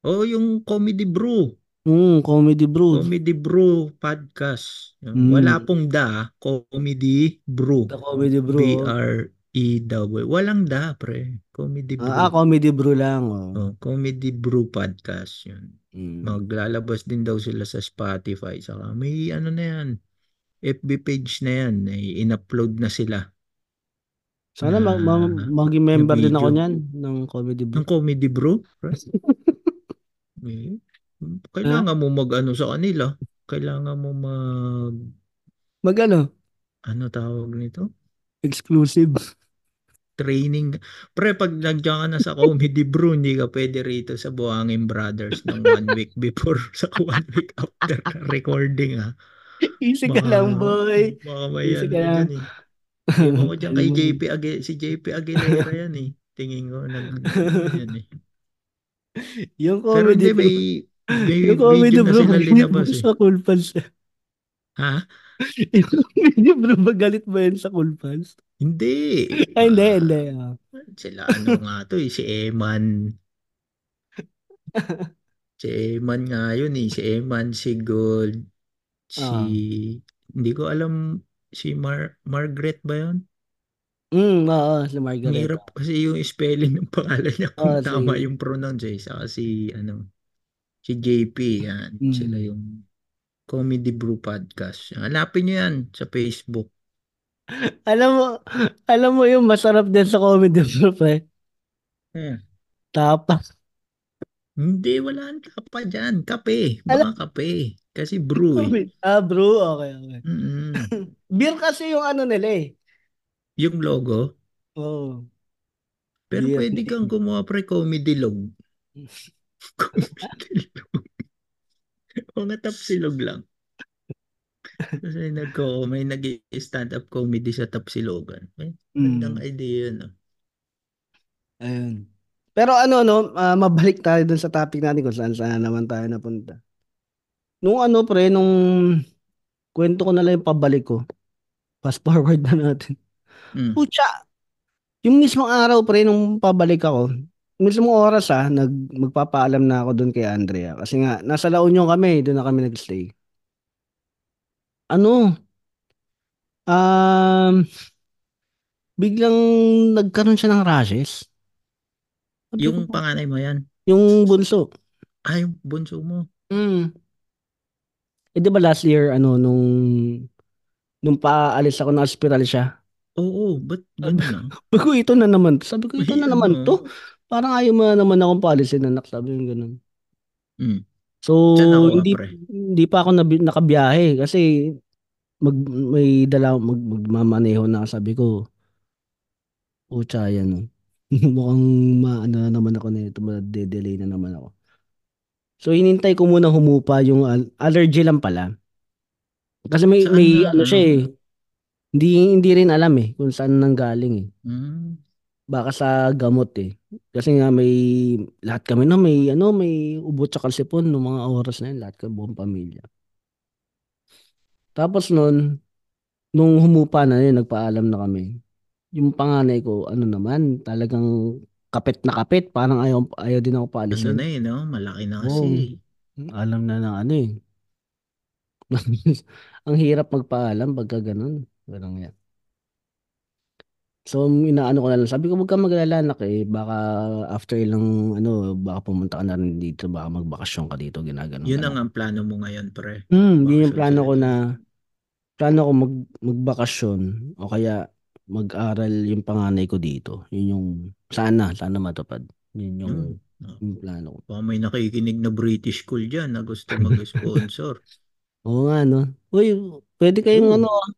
Oh, yung Comedy Brew. Hmm, comedy bro. Comedy Brew podcast. Mm. Wala pong da. Comedy Brew. The comedy bro. B-R-E-W. Walang da, pre. Comedy Brew. Ah, ah, comedy bro lang. Oh. Oh, Comedy Brew podcast. Yun. Mm. Maglalabas din daw sila sa Spotify. Saka may ano na yan. FB page na yan. Ay, in-upload na sila. Sana ma- ma- na- maging member din ako niyan ng comedy bro. Ng Comedy Brew? pre. Eh, Kailangan mo mag-ano sa kanila. Kailangan mo mag... Mag ano? Ano tawag nito? Exclusive. training. Pre, pag nandiyan ka na sa comedy bro, hindi ka pwede rito sa Buhangin Brothers ng one week before sa one week after recording ha. Easy ka lang, boy. Baka may Easy ano ka lang. eh. Ewan ko dyan kay JP, Agu- si JP Aguilera yan eh. Tingin ko nag ano yan eh. Yung Pero comedy hindi, may, may Yung comedy video na bro, sila linabas mo eh. sa cool pals. Ha? Yung comedy bro, ba galit ba yan sa cool pals? Hindi. Ay, hindi, Ah, hindi. ah. Sila ano nga to eh, si Eman. Si Eman nga yun eh, si Eman, si Gold, si... Ah. Hindi ko alam, si Mar Margaret ba yun? Mm, oo, si Ang Margaret. hirap kasi yung spelling ng pangalan niya kung Ah, si- tama yung pronounce eh. Saka si, ano, si JP, yan. Mm. Sila yung Comedy Brew Podcast. Hanapin nyo yan sa Facebook. Alam mo, alam mo yung masarap din sa comedy bro, pre. Hmm. Tapa. Hindi, wala ang tapa dyan. Kape. Baka kape. Kasi brew eh. Ah, bro, okay, okay. Mm-mm. Beer kasi yung ano nila eh. Yung logo. Oo. Pero Beer pwede kang gumawa pre comedy log. Mga tapsilog lang. Kasi nagko may nag stand up comedy sa tapsilogan. Eh, magandang Mm. idea no. Ayun. Pero ano no, ah, mabalik tayo dun sa topic natin kung saan saan naman tayo napunta. Nung ano pre, nung kwento ko na lang yung pabalik ko. Fast forward na natin. Mm. Pucha! Yung mismong araw pre, nung pabalik ako, mismong oras ah, nag, magpapaalam na ako dun kay Andrea. Kasi nga, nasa La Union kami, doon na kami nag-stay. Ano? Um, biglang nagkaroon siya ng rashes. Sabi Yung ko, panganay mo yan. yung bunso. Ah, yung bunso mo. Mm. Eh, di ba last year, ano, nung, nung paalis ako ng ospital siya, Oo, ba't ganun ah? sabi ko, ito na naman. Sabi ko, ito na naman ano. to. Parang ayaw mo na naman akong paalisin, anak. Sabi ko, ganun. Mm. So, ako, hindi, pre? hindi pa ako nabi, nakabiyahe kasi mag, may dala, mag, magmamaneho na sabi ko. Pucha yan. no. Mukhang maano na naman ako nito, ma-delay na naman ako. So hinintay ko muna humupa yung al- allergy lang pala. Kasi may Saan may na, ano siya eh. Hindi hindi rin alam eh kung saan nanggaling eh. Hmm. Baka sa gamot eh. Kasi nga may lahat kami na may ano may ubo tsaka sipon ng mga oras na yun lahat kami buong pamilya. Tapos nun nung humupa na yun nagpaalam na kami. Yung panganay ko ano naman talagang kapit na kapit parang ayaw ayaw din ako Ano paalisin. na eh, no? Malaki na kasi. Alam na ng ano eh. Ang hirap magpaalam pagka ganun. Ganun yan. So, inaano ko na lang. Sabi ko, huwag kang mag-alala, anak eh. Baka after ilang, ano, baka pumunta ka na rin dito. Baka magbakasyon ka dito. Ginaganon Yun ang ang plano mo ngayon, pre. Hmm, yun yung plano ko na, plano ko mag, magbakasyon. O kaya, mag-aral yung panganay ko dito. Yun yung, sana, sana matupad. Yun yung, Hmm. yung plano ko. Baka may nakikinig na British school dyan na gusto mag-sponsor. Oo nga, no? Uy, pwede kayong Oo. ano, ah,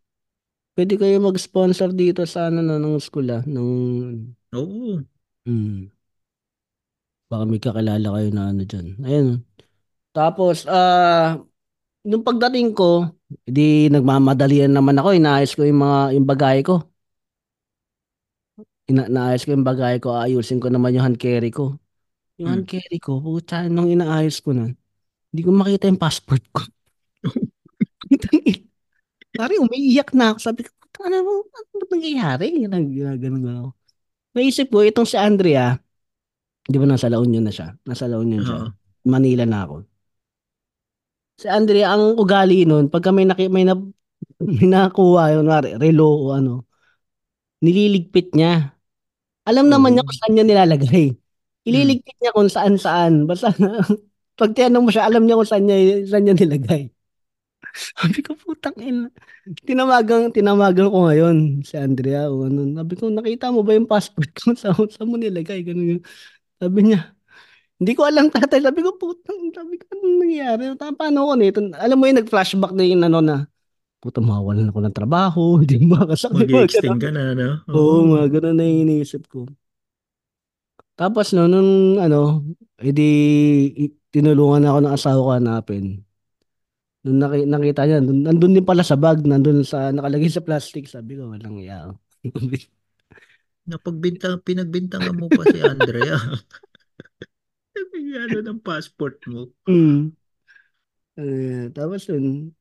pwede kayong mag-sponsor dito sa ano, no, ng school, ah, ng, Oo. hmm, baka may kakilala kayo na ano dyan. Ayun. Tapos, ah, nung pagdating ko, di nagmamadalian naman ako, inaayos ko yung mga, yung bagay ko. Ina naayos ko yung bagay ko, ayusin ko naman yung hand carry ko. Yung Hmm. hand carry ko, putya, nung inaayos ko na, hindi ko makita yung passport ko. Pare, umiiyak na ako. Sabi ko, ano ba, ano ba nangyayari? Ganun, ganun, ganun. Naisip ko, itong si Andrea, di ba nasa La Union na siya? Nasa La Union siya. Oo. Manila na ako. Si Andrea, ang ugali nun, pagka may, naki, may, na, may nakuha, yun, relo o ano, nililigpit niya. Alam naman niya Oo. kung saan niya nilalagay. Ililigpit niya kung saan-saan. Basta, pag tinanong mo siya, alam niya kung saan niya, saan niya nilagay. Sabi ko, putang ina. Tinamagan, tinamagan ko ngayon si Andrea. O ano, sabi ko, nakita mo ba yung passport ko? Sa, saan mo nilagay? Ganun, ganun. Sabi niya, hindi ko alam tatay. Sabi ko, putang, sabi ko, anong nangyayari? Ta- Paano ko nito? Alam mo yung nag-flashback na yung ano na, puta, mawawalan ako ng trabaho. Hindi mo makasakit. Mag-extend ka na, no? Oo, mga ganun na iniisip ko. Tapos no, nung ano, edi i- tinulungan ako ng asawa ko hanapin. Nung naki, nakita niya, nandun, nandun din pala sa bag, nandun sa, nakalagay sa plastic. Sabi ko, walang iya. Napagbintang, pinagbintangan mo pa si Andrea. Ano ng passport mo. hmm. Eh, tapos yun,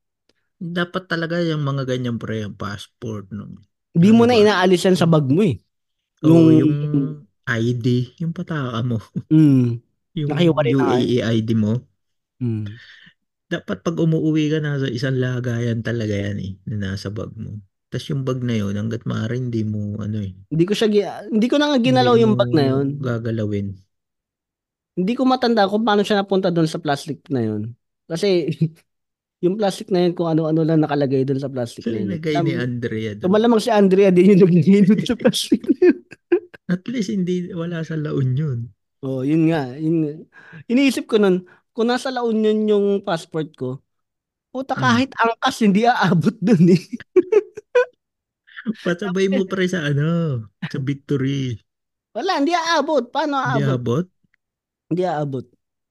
Dapat talaga yung mga ganyan pre, yung passport. No? hindi Ano mo na ba? inaalis yan sa bag mo eh. Yung- yung ID, yung pataka mo. Hmm. Yung UAE ID mo. Hmm. Dapat pag umuwi ka, nasa isang lagayan talaga yan eh, na nasa bag mo. Tapos yung bag na yun, hanggat maaari hindi mo, ano eh, Hindi ko siya, gi- hindi ko na nga ginalaw yung bag na yun. gagalawin. Hindi ko matanda kung paano siya napunta doon sa plastic na yun. Kasi yung plastic na yun, kung ano-ano lang nakalagay doon sa plastic So, na yun. inagay ni Andrea doon. malamang si Andrea din yung naglilino sa plastic na yun. At least hindi, wala sa La Union. Oh, yun nga. Yun, iniisip ko nun, kung nasa La Union yung passport ko, puta Mm. kahit angkas, hindi aabot dun eh. Pasabay mo pre sa ano, sa victory. Wala, hindi aabot. Paano Hindi aabot? abot? Hindi aabot.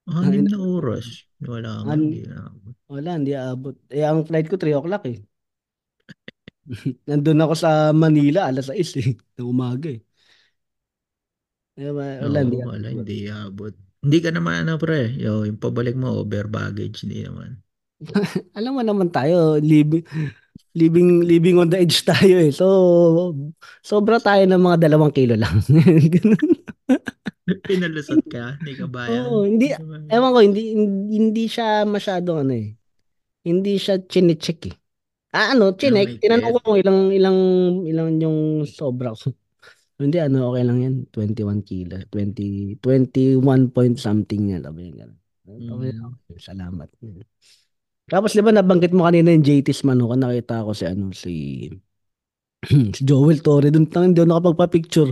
Anim na oras. Wala nga, hindi na abot. Wala, hindi aabot. Eh, ang flight ko 3 o'clock eh. Nandun ako sa Manila, alas 6 eh, ng umaga eh. Wa- wala, hindi Oo, wala, aabot. hindi abot. Hindi ka naman ano pre, yo, yung pabalik mo over baggage, hindi naman. Alam mo naman tayo, living, living, living on the edge tayo eh. So, sobra tayo ng mga dalawang kilo lang. Pinalusot ka, hindi ka bayan. Oo, hindi, ewan ko, hindi, hindi siya masyadong ano eh. Hindi siya chinecheck eh. Ah, ano, chinek. may Tinanong ko kung ilang, ilang, ilang yung sobra ko. Hindi, ano, okay lang yan. 21 kilo. 20, 21 point something yan. Sabi niya gano'n. Mm. okay, salamat. Tapos, di ba, nabanggit mo kanina yung JT's Manuka. Nakita ko si, ano, si, si Joel Torre. Doon tang hindi ako nakapagpa-picture.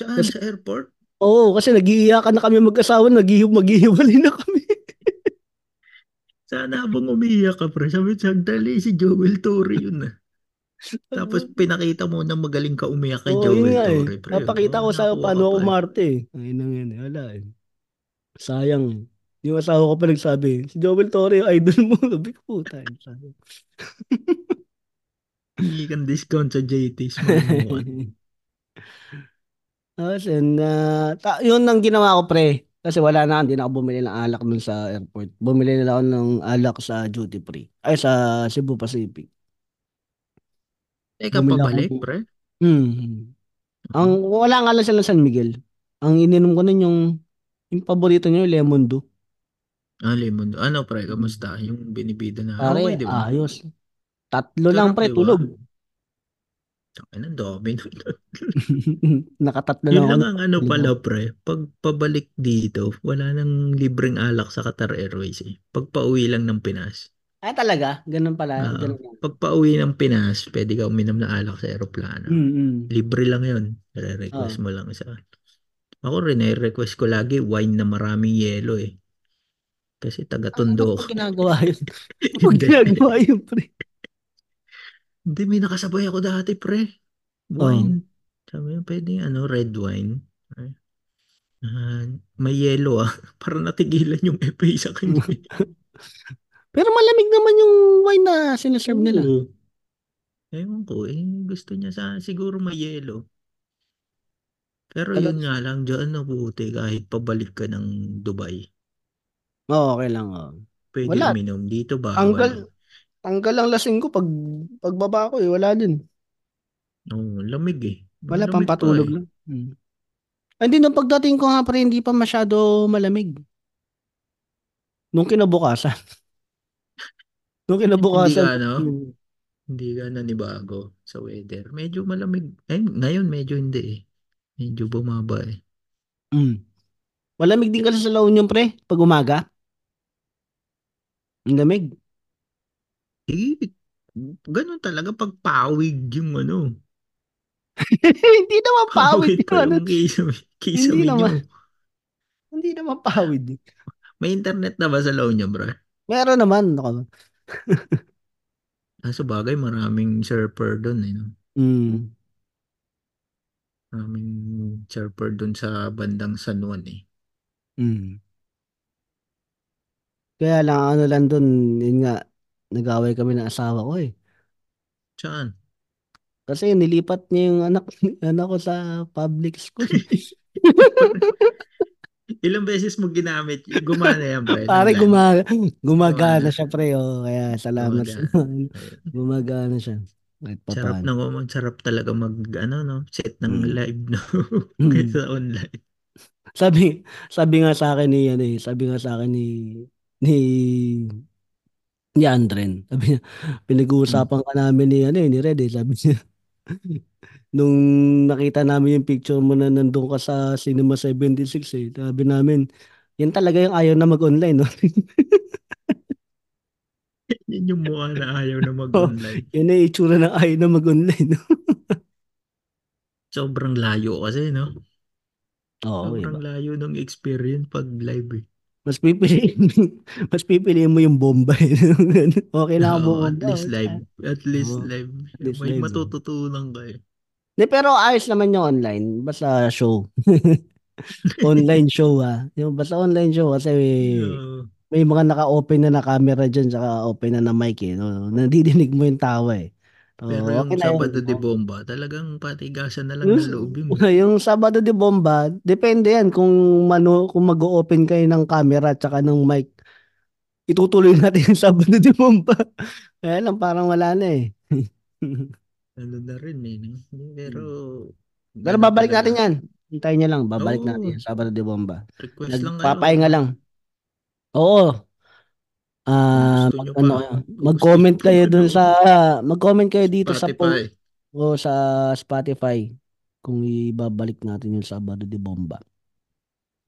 Saan? Kasi- Sa airport? Oo, kasi nag-iiyakan na kami mag-asawa. Nag-ihi- maghihiwalay na kami. Sana habang umiiyak ka pre, sabi sandali si Joel Torre yun ah. Tapos pinakita mo na magaling ka umiyak kay Oo, yun Joel nga eh. Torre, pre. Napakita ko sa nakuha paano ka ako pa eh. umarte eh. Ay, nang yan eh. Wala eh. Sayang eh. Yung asawa ko pa nagsabi, si Joel Torre, yung idol mo. Sabi ko, puta. eh. Hindi kang discount sa JT's mamuhan. Tapos yun, ah, ta- yun ang ginawa ko pre. Kasi wala na, hindi na ako bumili ng alak dun sa airport. Bumili na lang ako ng alak sa duty free. Ay, sa Cebu Pacific. Teka, Bumili ako pabalik, ng- pre? Hmm. Ang, wala nga lang sila ng San Miguel. Ang ininom ko nun yung, yung paborito yung lemon do. Ah, Lemon. Ano, pre? Kamusta? Yung binibida na. Pare, Okay, di ba? ayos. Tatlo lang Sarap, pre, di ba? tulog. Ay, ang dami nun. Nakatatlo Yun lang ako. lang ang ano pala, pre. Pag pabalik dito, wala nang libreng alak sa Qatar Airways eh. Pag pauwi lang ng Pinas. Ah, talaga? Ganun pala. Oo. Ganun lang. Pag pauwi ng Pinas, pwede ka uminom ng alak sa aeroplano. Mm, mm. Libre lang yun. Re-request mo lang sa... Ako rin, request ko lagi wine na maraming yelo eh. Kasi taga-tondo Ano ko. pa ginagawa yun? Ano Hindi. ginagawa yun, pre? Hindi, may nakasabay ako dati, pre. Wine. Sabi niya, pwede ano, red wine. Ah, may yelo ah. Para natigilan yung FA sa kanya. Pero malamig naman yung wine na sinaserve nila. Oo. Ewan ko eh. Gusto niya sa siguro may yelo. Pero Alam- yun nga lang, dyan nabuti kahit pabalik ka ng Dubai. Oo, okay lang. Oh. Pwede Wala. uminom. Dito ba? Tanggal, tanggal ang lasing ko pag pagbaba ko eh. Wala din. Oo, lamig eh. Wala, Malamig pa pampatulog eh. lang. Hmm. Hindi, nung pagdating ko nga pa hindi pa masyado malamig. Nung kinabukasan. nung kinabukasan. Hindi ano? hmm. Hindi ka nanibago sa weather. Medyo malamig. Eh, ngayon medyo hindi eh. Medyo bumaba eh. Mm. Malamig din kasi sa La Union, pre, pag umaga. Ang lamig. Eh, ganun talaga pag pawig yung ano. hindi naman pawid. Pawid yun, ano? yung kisame, kisame Hindi nyo. naman. Hindi naman pawid. May internet na ba sa La Union, bro? Meron naman. Ako. Ah, sa bagay, maraming surfer doon eh. No? Mm. Maraming surfer doon sa bandang San Juan eh. Mm. Kaya lang, ano lang dun, yun nga, nag-away kami ng asawa ko eh. Saan? Kasi nilipat niya yung anak, anak ko sa public school. Ilang beses mo ginamit? Gumana yan, pre. Pare, gumaga, gumagana siya pre. Oh, kaya salamat sa Gumagana. gumagana siya. Kahit pa Sarap paano. na ko, sarap talaga mag, ano, no? Set ng Mm. live, no? Mm. Kaysa online. Sabi, sabi nga sa akin ni, ano eh, sabi nga sa akin ni, ni, ni Andren. Sabi niya, pinag-uusapan ka namin ni, ano eh, ni Red eh. Sabi niya, nung nakita namin yung picture mo na nandun ka sa Cinema 76 eh. Sabi namin, yan talaga yung ayaw na mag-online, no? Yan yung mukha na ayaw na mag-online. yan na yung itsura ng ayaw na mag-online, no? Sobrang layo kasi, no? Oo, Sobrang iba. layo ng experience pag live eh. Mas pipiliin, mas pipiliin mo yung bomba. eh. okay lang ang Oo, bomba. at least live. At least Oo, live. least May live, oh. matututunan ka eh. Di, pero ayos naman yung online. Basta show. online show ha. Yung basta online show kasi may, Oo. may mga naka-open na na camera dyan tsaka open na na mic eh. No? Nadidinig mo yung tawa eh. So, Pero yung okay na yun. Sabado de Bomba, talagang patigasan na lang Yung, ng loob yun. yung Sabado de Bomba, depende yan kung mano, kung mag-open kayo ng camera tsaka ng mic. Itutuloy natin yung Sabado de Bomba. Kaya lang parang wala na eh. Ano na rin eh. no? Pero, Pero ganun babalik talaga. natin yan. Hintayin nyo lang, babalik Oo. natin yung Sabado de Bomba. Request lang kayo. Nagpapahinga lang. Oo. Ah, gusto mag, ano, mag-comment kayo dun sa mag-comment kayo dito sa po Spotify. o sa Spotify kung ibabalik natin yung Sabado de Bomba.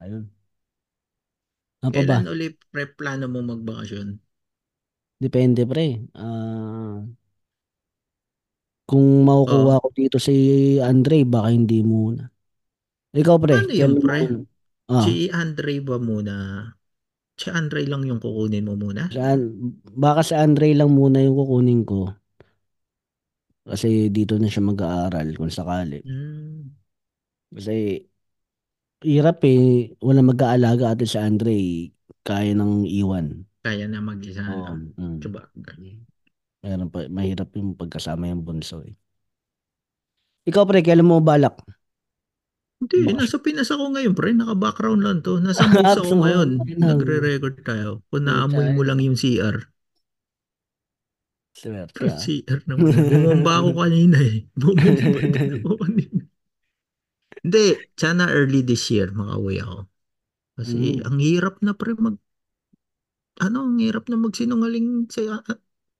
Ayun. Ano pa ba? Kailan ulit pre plano mo magbakasyon? Depende pre. Ah, kung makukuha ko dito si Andre, baka hindi muna. Ikaw pre, Ano yun, kailan pre? Ah, Si Andre ba muna? Si Andre lang yung kukunin mo muna? saan, baka si Andre lang muna yung kukunin ko. Kasi dito na siya mag-aaral kung sakali. Hmm. Kasi hirap eh. Wala mag-aalaga ate si Andre. Kaya nang iwan. Kaya na mag-isa, Oo. no? mm. Sabagay. Mahirap, pa- mahirap yung pagkasama yung bunso eh. Ikaw pre, kailan mo balak? Hindi, Bakasyon. nasa Pinas ako ngayon, pre. Naka-background lang to. Nasa moves ako ngayon. Nagre-record tayo. Kung naamoy mo lang yung CR. Swerte ah. CR naman. Bumaba ako kanina eh. Bumaba din ako kanina. Hindi, sana early this year makauwi ako. Kasi Mm. ang hirap na pre mag ano, ang hirap na magsinungaling sa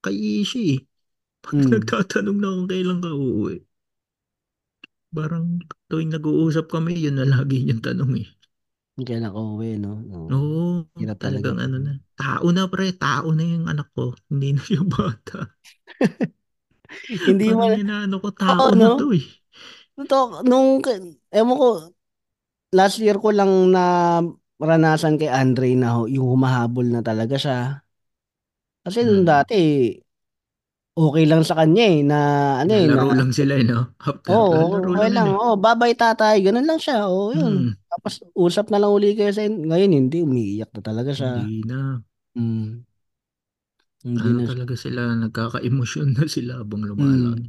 kay Ishi. eh. Pag Mm. nagtatanong na kung kailan ka uuwi. Parang tuwing nag-uusap kami, yun na lagi yung tanong eh. Kailan ka uwi, no? Oo. Oo, Hirap talaga. talagang ano na. Tao na pre, tao na yung anak ko. Hindi na siya bata. Hindi mo, Parang inaano ko, tao Oo, na no? to eh. Ito, nung, ewan ko, last year ko lang na maranasan kay Andre na ho- yung humahabol na talaga siya. Kasi nung Hmm. dati, okay lang sa kanya eh, na ano eh, na, Nalaro lang sila eh, no? After, oo, lalaro okay lang lang, eh. oh, babay tatay, ganun lang siya, oh, yun. Hmm, Tapos, usap na lang uli kayo sa, ngayon, hindi, umiiyak na talaga siya. hindi na. Mm. Hindi Ano na siya. talaga sila, nagkaka-emosyon na sila habang Mm. lumalaki.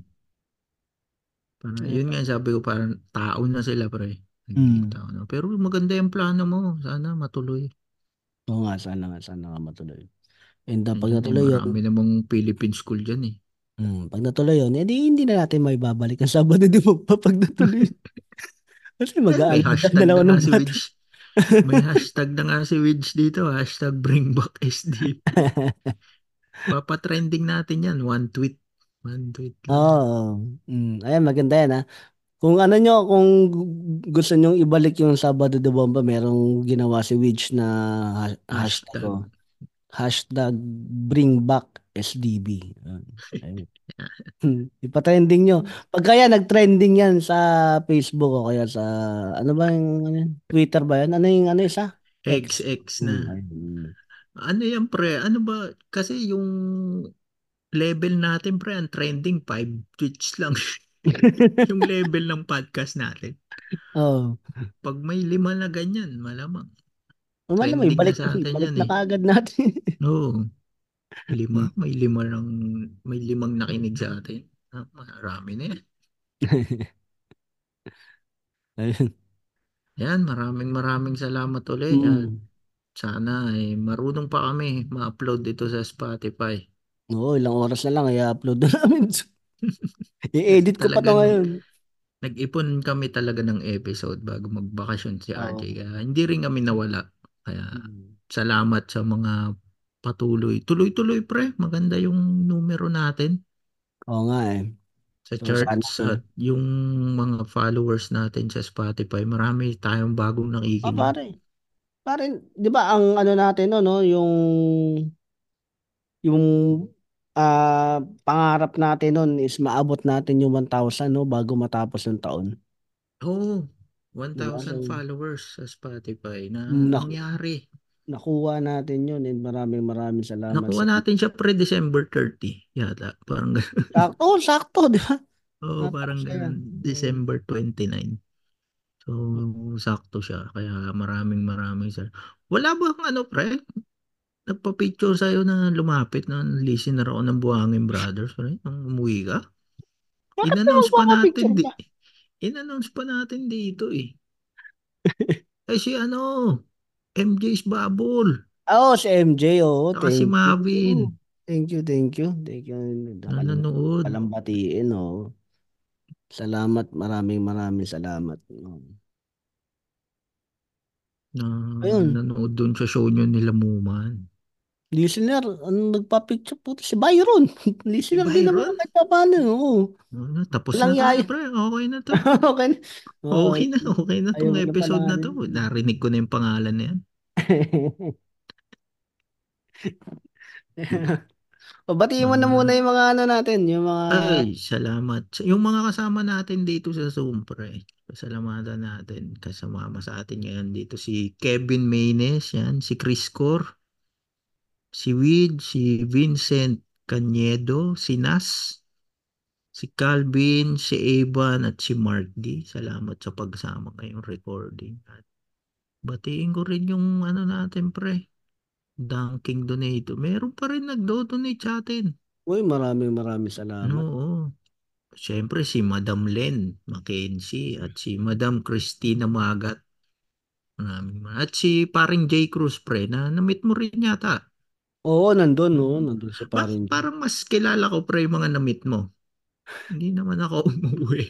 Parang, Kaya, yun nga sabi ko, parang tao na sila pre. mm. Naging tao na. Pero maganda yung plano mo. Sana matuloy. Oo nga, sana nga, sana nga matuloy. And uh, pag eh, natuloy yun, marami namang Philippine school dyan eh. mm, pag natuloy yun, edi hindi na natin may babalik ang Sabado di ba pag natuloy. Kasi May mag-aalala hashtag na na nga ng si bata. Widge. May hashtag na nga si Widge dito. Hashtag bring back SDP. Papatrending natin yan. One tweet. One tweet lang. Oo. Mm, ayan, maganda yan ha. Kung ano nyo, kung gu- gusto nyo ibalik yung Sabado de Bomba, merong ginawa si Widge na ha- hashtag, Hashtag. oh. Hashtag bring back SDB. Hmm, Ipa-trending nyo. Pag kaya nag-trending yan sa Facebook o kaya sa, ano ba yung, ano? Twitter ba yan? Ano yung, ano isa? X. XX Hmm, na. ayun. Ano yan pre? Ano ba? Kasi yung level natin pre, ang trending 5 tweets lang. yung level ng podcast natin. Oh. Pag may lima na ganyan, malamang. Umala mo, Trending na ibalik, sa atin ibalik yan na eh. kaagad natin. Oo. Lima. May lima ng, may limang nakinig sa atin. Ah, marami na yan. Ayun. Yan, maraming maraming salamat ulit. At Mm. sana eh, marunong pa kami ma-upload ito sa Spotify. Oo, ilang oras na lang, i-upload na namin. I-edit ko pa to Talagang ngayon. nag-ipon kami talaga ng episode bago magbakasyon si RJ. Kaya hindi rin kami nawala. Kaya Mm. salamat sa mga patuloy. Tuloy-tuloy pre, maganda yung numero natin Oo nga eh. sa So, sana, charts at yung mga followers natin sa Spotify. Marami tayong bagong ah, nakikinig. pare, pare, di ba ang ano natin, no, no, yung, yung, ah, pangarap natin nun is maabot natin yung 1,000, no, bago matapos yung taon. Oo, ba? 1,000 So, followers sa Spotify na nangyari. nakuha natin yun and maraming maraming salamat Nakuha sa natin siya pre-December 30 yata. Parang ganun. sakto, sakto, di ba? Oo, parang Napakasaya. ganun. December 29. So, sakto siya. Kaya maraming maraming sal. Wala bang ano, pre? Nagpa-picture sa'yo na lumapit na listener ako ng Buhangin Brothers, pre? Nung umuwi ka? Bakit In-announce pa natin di? In-announce pa natin dito eh. Eh si ano, MJ's Babol. Oo, si MJ, oo, Saka si thank you. Mavin. Thank you, thank you. Thank you. Nanonood. palang batiin, oo. Salamat, maraming maraming salamat. Oo. Na Ayun. nanonood doon sa show nyo nila Muman. Listener, ano nagpa-picture po? Si Byron. Listener din naman paano. Oo. Ano, tapos Walang na tayo, pre. Okay na to. okay na. Oo. Okay na, okay na tong na episode pala na to. Narinig ko na yung pangalan na yan. o, batiin mo na muna yung mga ano natin, yung mga... Ay, salamat. Sa- Yung mga kasama natin dito sa Zoom, pre. Pasalamatan natin. Kasama sa atin ngayon dito si Kevin Maynes, yan. Si Chris Cor. Si Wid, si Vincent Cañedo, si Nas, si Calvin, si Evan at si Mark D. Salamat sa pagsama ngayong recording. At batiin ko rin yung ano natin pre. Dunking Donato. Meron pa rin nagdo-donate sa atin. Uy, maraming maraming salamat. Oo. Siyempre si Madam Len Mackenzie at si Madam Christina Magat. Maraming mar- At si paring J. Cruz pre na na-meet mo rin yata. Oo, nandun, no? Nandun si Ba- parin. parang mas kilala ko pre yung mga na-meet mo. Hindi naman ako umuwi.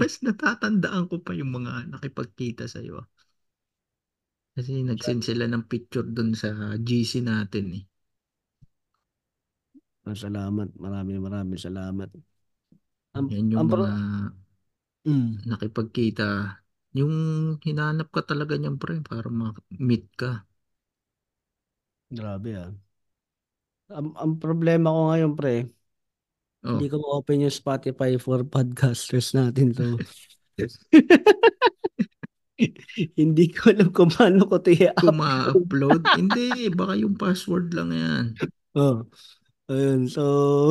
Mas natatandaan ko pa yung mga nakipagkita sa'yo. Kasi nag-send sila ng picture dun sa GC natin eh. Salamat, maraming maraming salamat. Ang, Yan yung ang mga Mm, nakipagkita. Yung hinanap ka talaga niyan pre para ma-meet ka. Grabe ah. Ang, ang problema ko ngayon, pre, Oh, hindi ko ma-open yung Spotify for podcasters natin to. Hindi ko alam kung paano ko ito i-up. kung ma-upload. Hindi, baka yung password lang yan. Oh. Ayun, so...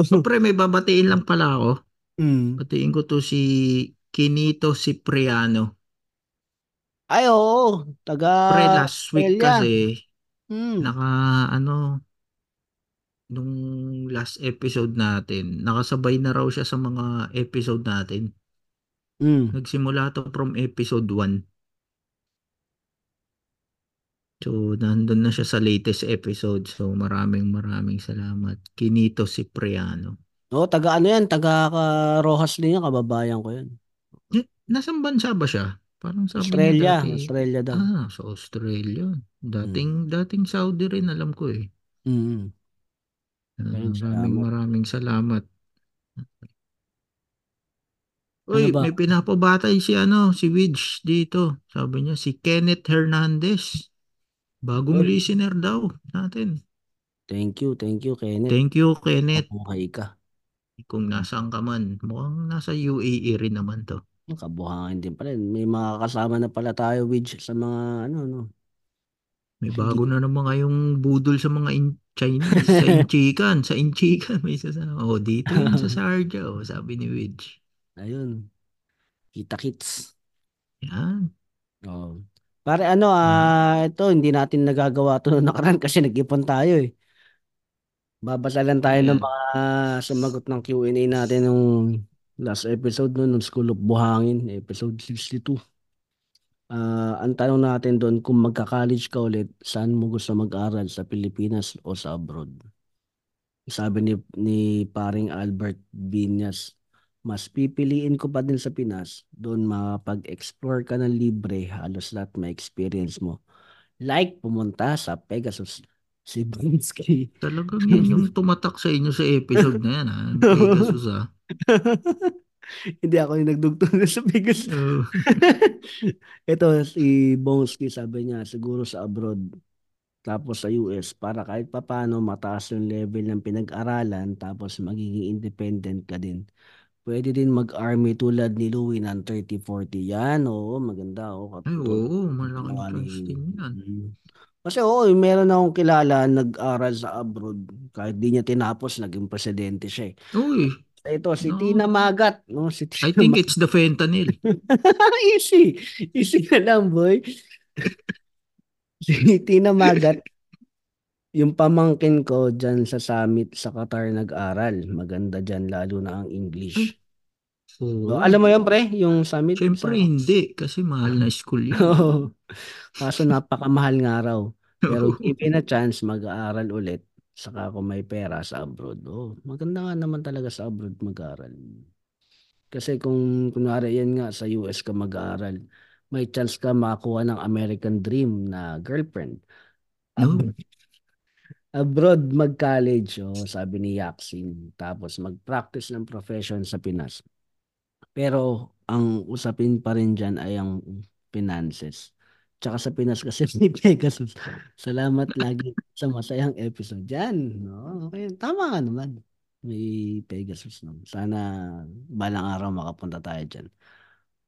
So, pre, may babatiin lang pala ako. Mm. Batiin ko to si Kinito Cipriano. Ay, oo. Taga Pre, last week Australia. kasi, Mm. naka, ano, nung last episode natin, nakasabay na raw siya sa mga episode natin. Mm. Nagsimula to from episode 1. So, nandun na siya sa latest episode. So, maraming maraming salamat. Kinito Cipriano. Oo, taga ano yan? Taga ka Rojas din yan. Kababayan ko yan. Eh, nasang bansa ba siya? Parang sabi Australia. niya dati. Australia daw. Ah, sa Australia. Dating, dating Saudi rin, alam ko eh. Mm. Ah, Ayun, maraming salamat. maraming salamat. Uy, Ano ba? may pinapabatay si ano, si Widge dito. Sabi niya, si Kenneth Hernandez. Bagong Uy. listener daw natin. Thank you, thank you, Kenneth. Thank you, Kenneth. Kabuhay ka. Kung nasaan ka man, mukhang nasa UAE rin naman to. Kabuhayan din pala. May mga kasama na pala tayo with sa mga ano, no. May bago na naman ngayong budol sa mga in Chinese, sa Inchikan, sa Inchikan may sasama. Oh, dito yun sa Sharjah, oh, sabi ni Widge. Ayun. Kita kits. Yan. Oh. Pare ano, ah, ito hindi natin nagagawa to noong nakaraan kasi nag-ipon tayo eh. Babasa lang tayo ng Ayan. mga sumagot ng Q&A natin nung last episode no, nung School of Buhangin, episode 62. Ah, ang tanong natin doon kung magka-college ka ulit, saan mo gusto mag-aral sa Pilipinas o sa abroad? Sabi ni ni paring Albert Viñas, mas pipiliin ko pa din sa Pinas, doon makapag-explore ka ng libre, halos lahat may experience mo. Like pumunta sa Pegasus, Sibinski. Talagang yan yung tumatak sa inyo sa episode na yan, ha? Pegasus, ha? Hindi ako yung nagdugtong na sa Pegasus. Oh, Ito si Bongski sabi niya siguro sa abroad tapos sa US para kahit papano mataas yung level ng pinag-aralan tapos magiging independent ka din. Pwede din mag-army tulad ni Louie ng 30-40. Yan, oo, maganda. Oo, ay, oo, ng malaking din yan. Mm. Kasi oo, meron akong kilala nag-aral sa abroad. Kahit di niya tinapos, naging presidente siya eh. Uy, Ito, si No. Tina Magat. No? Si Tina I think it's the fentanyl. Easy. Easy na lang, boy. Si Tina Magat, yung pamangkin ko dyan sa summit sa Qatar nag-aral. Maganda dyan, lalo na ang English. Oo. Oh, alam mo yun, pre? Yung summit? Siyempre sa- hindi, kasi mahal na school yan. Oo. Kaso napakamahal nga raw. Pero given a chance, mag-aaral ulit. Saka kung may pera sa abroad. Oh, maganda nga naman talaga sa abroad mag-aaral. Kasi kung kunwari yan nga sa US ka mag-aaral, may chance ka makakuha ng American dream na girlfriend. Ab- abroad mag-college, oh, sabi ni Yaxin. Tapos mag-practice ng profession sa Pinas. Pero ang usapin pa rin dyan ay ang finances. Tsaka sa Pinas kasi may Pegasus. Salamat lagi sa masayang episode dyan. No, okay. Tama nga naman. May Pegasus. No? Sana balang araw makapunta tayo dyan.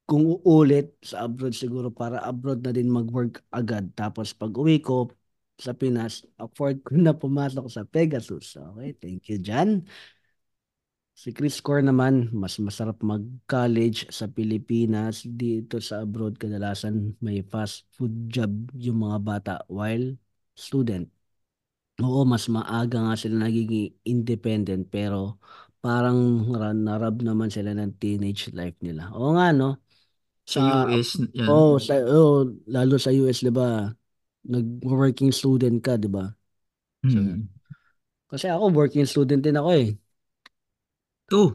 Kung uulit sa abroad siguro para abroad na din mag-work agad. Tapos pag uwi ko sa Pinas, afford ko na pumasok sa Pegasus. Okay, thank you dyan. Si Chris Core naman, mas masarap mag-college sa Pilipinas. Dito sa abroad, kadalasan may fast food job yung mga bata while student. Oo, mas maaga nga sila nagiging independent pero parang ra- narab naman sila ng teenage life nila. Oo nga, no? Sa US, yan. Oh, sa oh, lalo sa US, 'di ba? Nag-working student ka, 'di ba? So, Hmm. kasi ako working student din ako eh. Oh,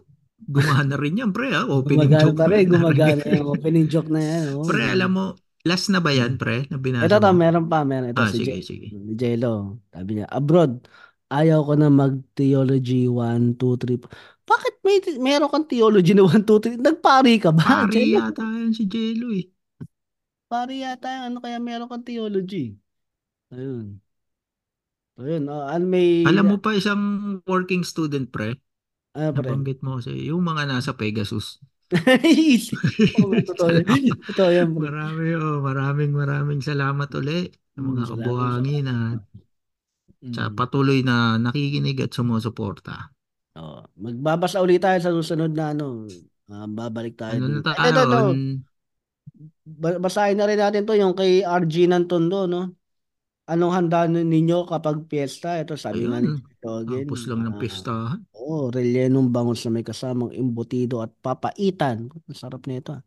gumana rin yan, pre. Ha? Opening Gumagana joke pa pre. rin, gumagana yung opening joke na yan. Oh. Pre, alam mo, last na ba yan, pre? Na binasa Ito to, mo? meron pa, meron. Ito Ah, si sige, J- sige. si Jello. Sabi niya, abroad, ayaw ko na mag-theology 1, 2, 3. Bakit may meron kang theology na 1, 2, 3? Nagpari ka ba, Pari Jello? yata yan si Jello eh. Pari yata yan. Ano kaya meron kang theology? Ayun. Ayun. Ano may... Alam mo pa isang working student, pre? Ano pa rin? Nabanggit mo kasi yung mga nasa Pegasus. oh, totoo yan. Totoo yan. Marami, oh, maraming maraming salamat uli sa Mm, mga salamat, kabuhangin at sa Mm. patuloy na nakikinig at sumusuporta. Oh, magbabasa ulit tayo sa susunod na ano. Ah, babalik tayo Ano na tayo? ito, ito. Basahin na rin natin to yung kay RG ng Tondo, no? Anong handa ninyo kapag piyesta? Ito sabi nga ni Ayun. Togin. Tapos lang ng ah, pistahan. Oo, rellenong bangus na may kasamang imbutido at papaitan. Ang sarap na ito. ah.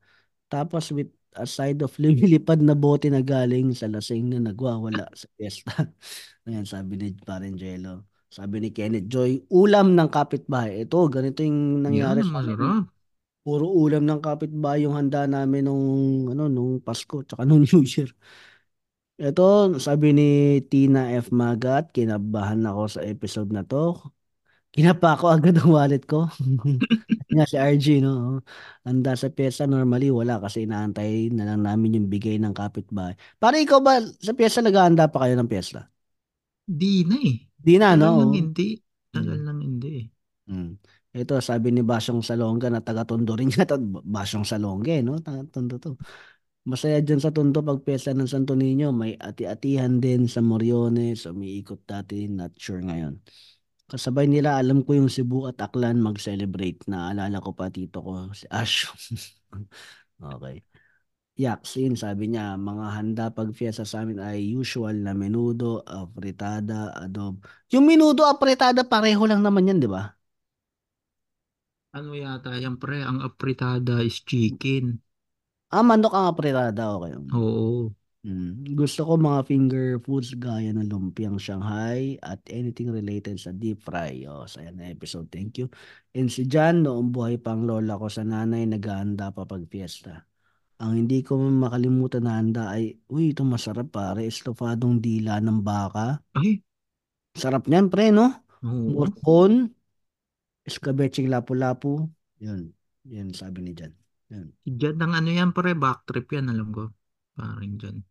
Tapos with a side of lumilipad na bote na galing sa lasing na nagwawala sa piyesta. Ayan, sabi ni Parengelo. Sabi ni Kenneth Joy, ulam ng kapitbahay. Ito, ganito yung nangyari Yan, sa amin. masarap. Puro ulam ng kapitbahay yung handa namin nung, ano, nung Pasko, tsaka nung New Year. Ito, sabi ni Tina F. Magat, kinabahan ako sa episode na to. Kinapa ko agad ang wallet ko. Nga si RG, no? Handa sa pyesa, normally wala kasi inaantay na lang namin yung bigay ng kapitbahay. Para ikaw ba, sa pyesa naghahanda pa kayo ng pyesa? Di na eh. Di na, Tagal no? nang hindi. Tagal Mm. nang hindi eh. Mm. Ito, sabi ni Basyong Salonga na taga-Tondo rin niya. Basyong Salonga, eh, no? Taga-Tondo to. Masaya dyan sa Tondo pag pyesa ng Santo Niño. May ati-atihan din sa Moriones. Umiikot dati, not sure ngayon. Kasabay nila, alam ko yung Cebu at Aklan mag-celebrate. Naalala ko pa tito ko, si Ash. okay. Yaksin, sabi niya, mga handa pag fiesta sa amin ay usual na menudo, afritada, adob. Yung menudo, afritada, pareho lang naman yan, di ba? Ano yata yan pre? Ang apritada is chicken. Ah, manok ang afritada, okay. Oo. Mm. Gusto ko mga finger foods gaya ng lumpiang Shanghai at anything related sa deep fry. O, saya na episode. Thank you. And si John, noong buhay pang lola ko sa nanay, naghahanda pa pag fiesta. Ang hindi ko makalimutan na handa ay, uy, ito masarap pare, estofadong dila ng baka. Ay, Sarap niyan, pre, no? oo. Morcon, escabeching lapu-lapu. Yun, yun sabi ni John. Yun. Diyan ng ano yan pre? Backtrip yan alam ko. Parang dyan.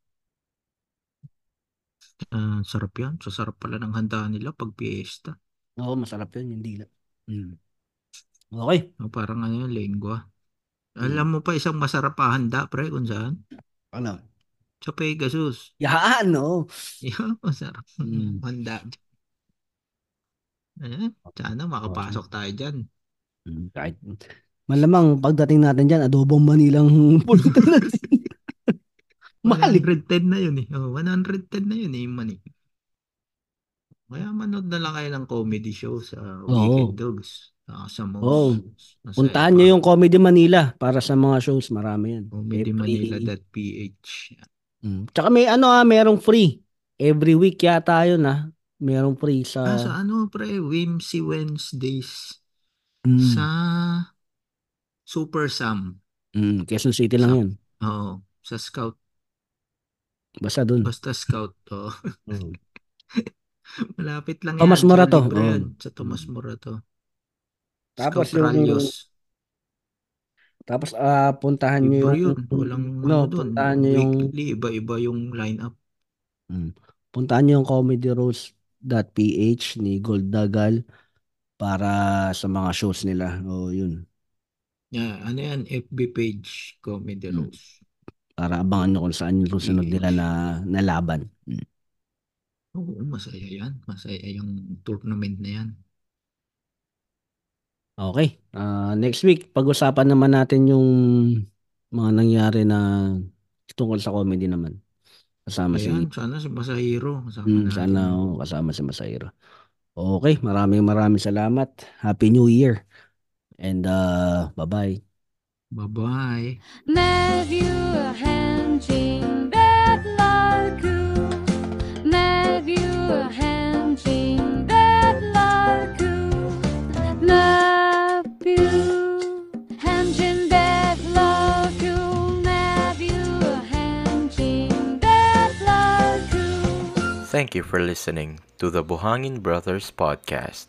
Ah, sarap yan. Sasarap pala ng handa nila pag piyesta. Oo, masarap yun, yung dila. Mm. Okay. No, parang ano yung lengua. Mm. Alam mo pa isang masarap pa handa pre kung saan? Ano? Sa Pegasus. Yan, no? Yan, masarap. Mm. Handa. Eh, sana makapasok tayo dyan. Mm, Kahit, malamang pagdating natin dyan, adobong Manilang pulutan natin. Mahal eh. 110 na yun eh. Oh, 110 na yun eh, yung money. Kaya manood na lang kayo ng comedy show sa Oo. Weekend Dogs. Ah, sa most. Oo. Masaya Puntahan pa. nyo yung Comedy Manila para sa mga shows. Marami yan. Every- comedymanila.ph. Mm. Tsaka may ano ah, merong free. Every week yata yun ah. Merong free sa... Ah, sa ano pre, Whimsy Wednesdays Mm. sa Super Sam. Mm, Quezon City lang Sa- yan. Oo, sa Scout. Basta dun. Basta Scout. Oh. Mm. Malapit lang Thomas yan. Morato. Sa libre Oo. yan. Sa Thomas Morato. Tapos Scout yung- Rallios. Tapos ah puntahan nyo Iba yung... yun. Walang ano, ano doon. puntahan nyo yung... Weekly, iba-iba yung lineup. Mm. Puntahan nyo yung comedyrose.ph ni Gold Dagal para sa mga shows nila. O yun. Yeah, ano yan? FB page, Comedy Mm. Rose. Para abangan nyo kung saan yung susunod nila na, na laban. Mm. Oo, masaya yan. Masaya yung tournament na yan. Okay. Ah, next week, pag-usapan naman natin yung mga nangyari na tungkol sa comedy naman. Kasama si Ayan, sana si Masahiro. Kasama Mm, natin. sana oh, kasama si Masahiro. Okay, maraming maraming salamat. Happy New Year. And uh, bye-bye. Bye-bye. Matthew Henjing Betlarku Matthew Henjing Betlarku Matthew Henjing Betlarku Matthew Henjing Betlarku Thank you for listening to the Buhangin Brothers podcast.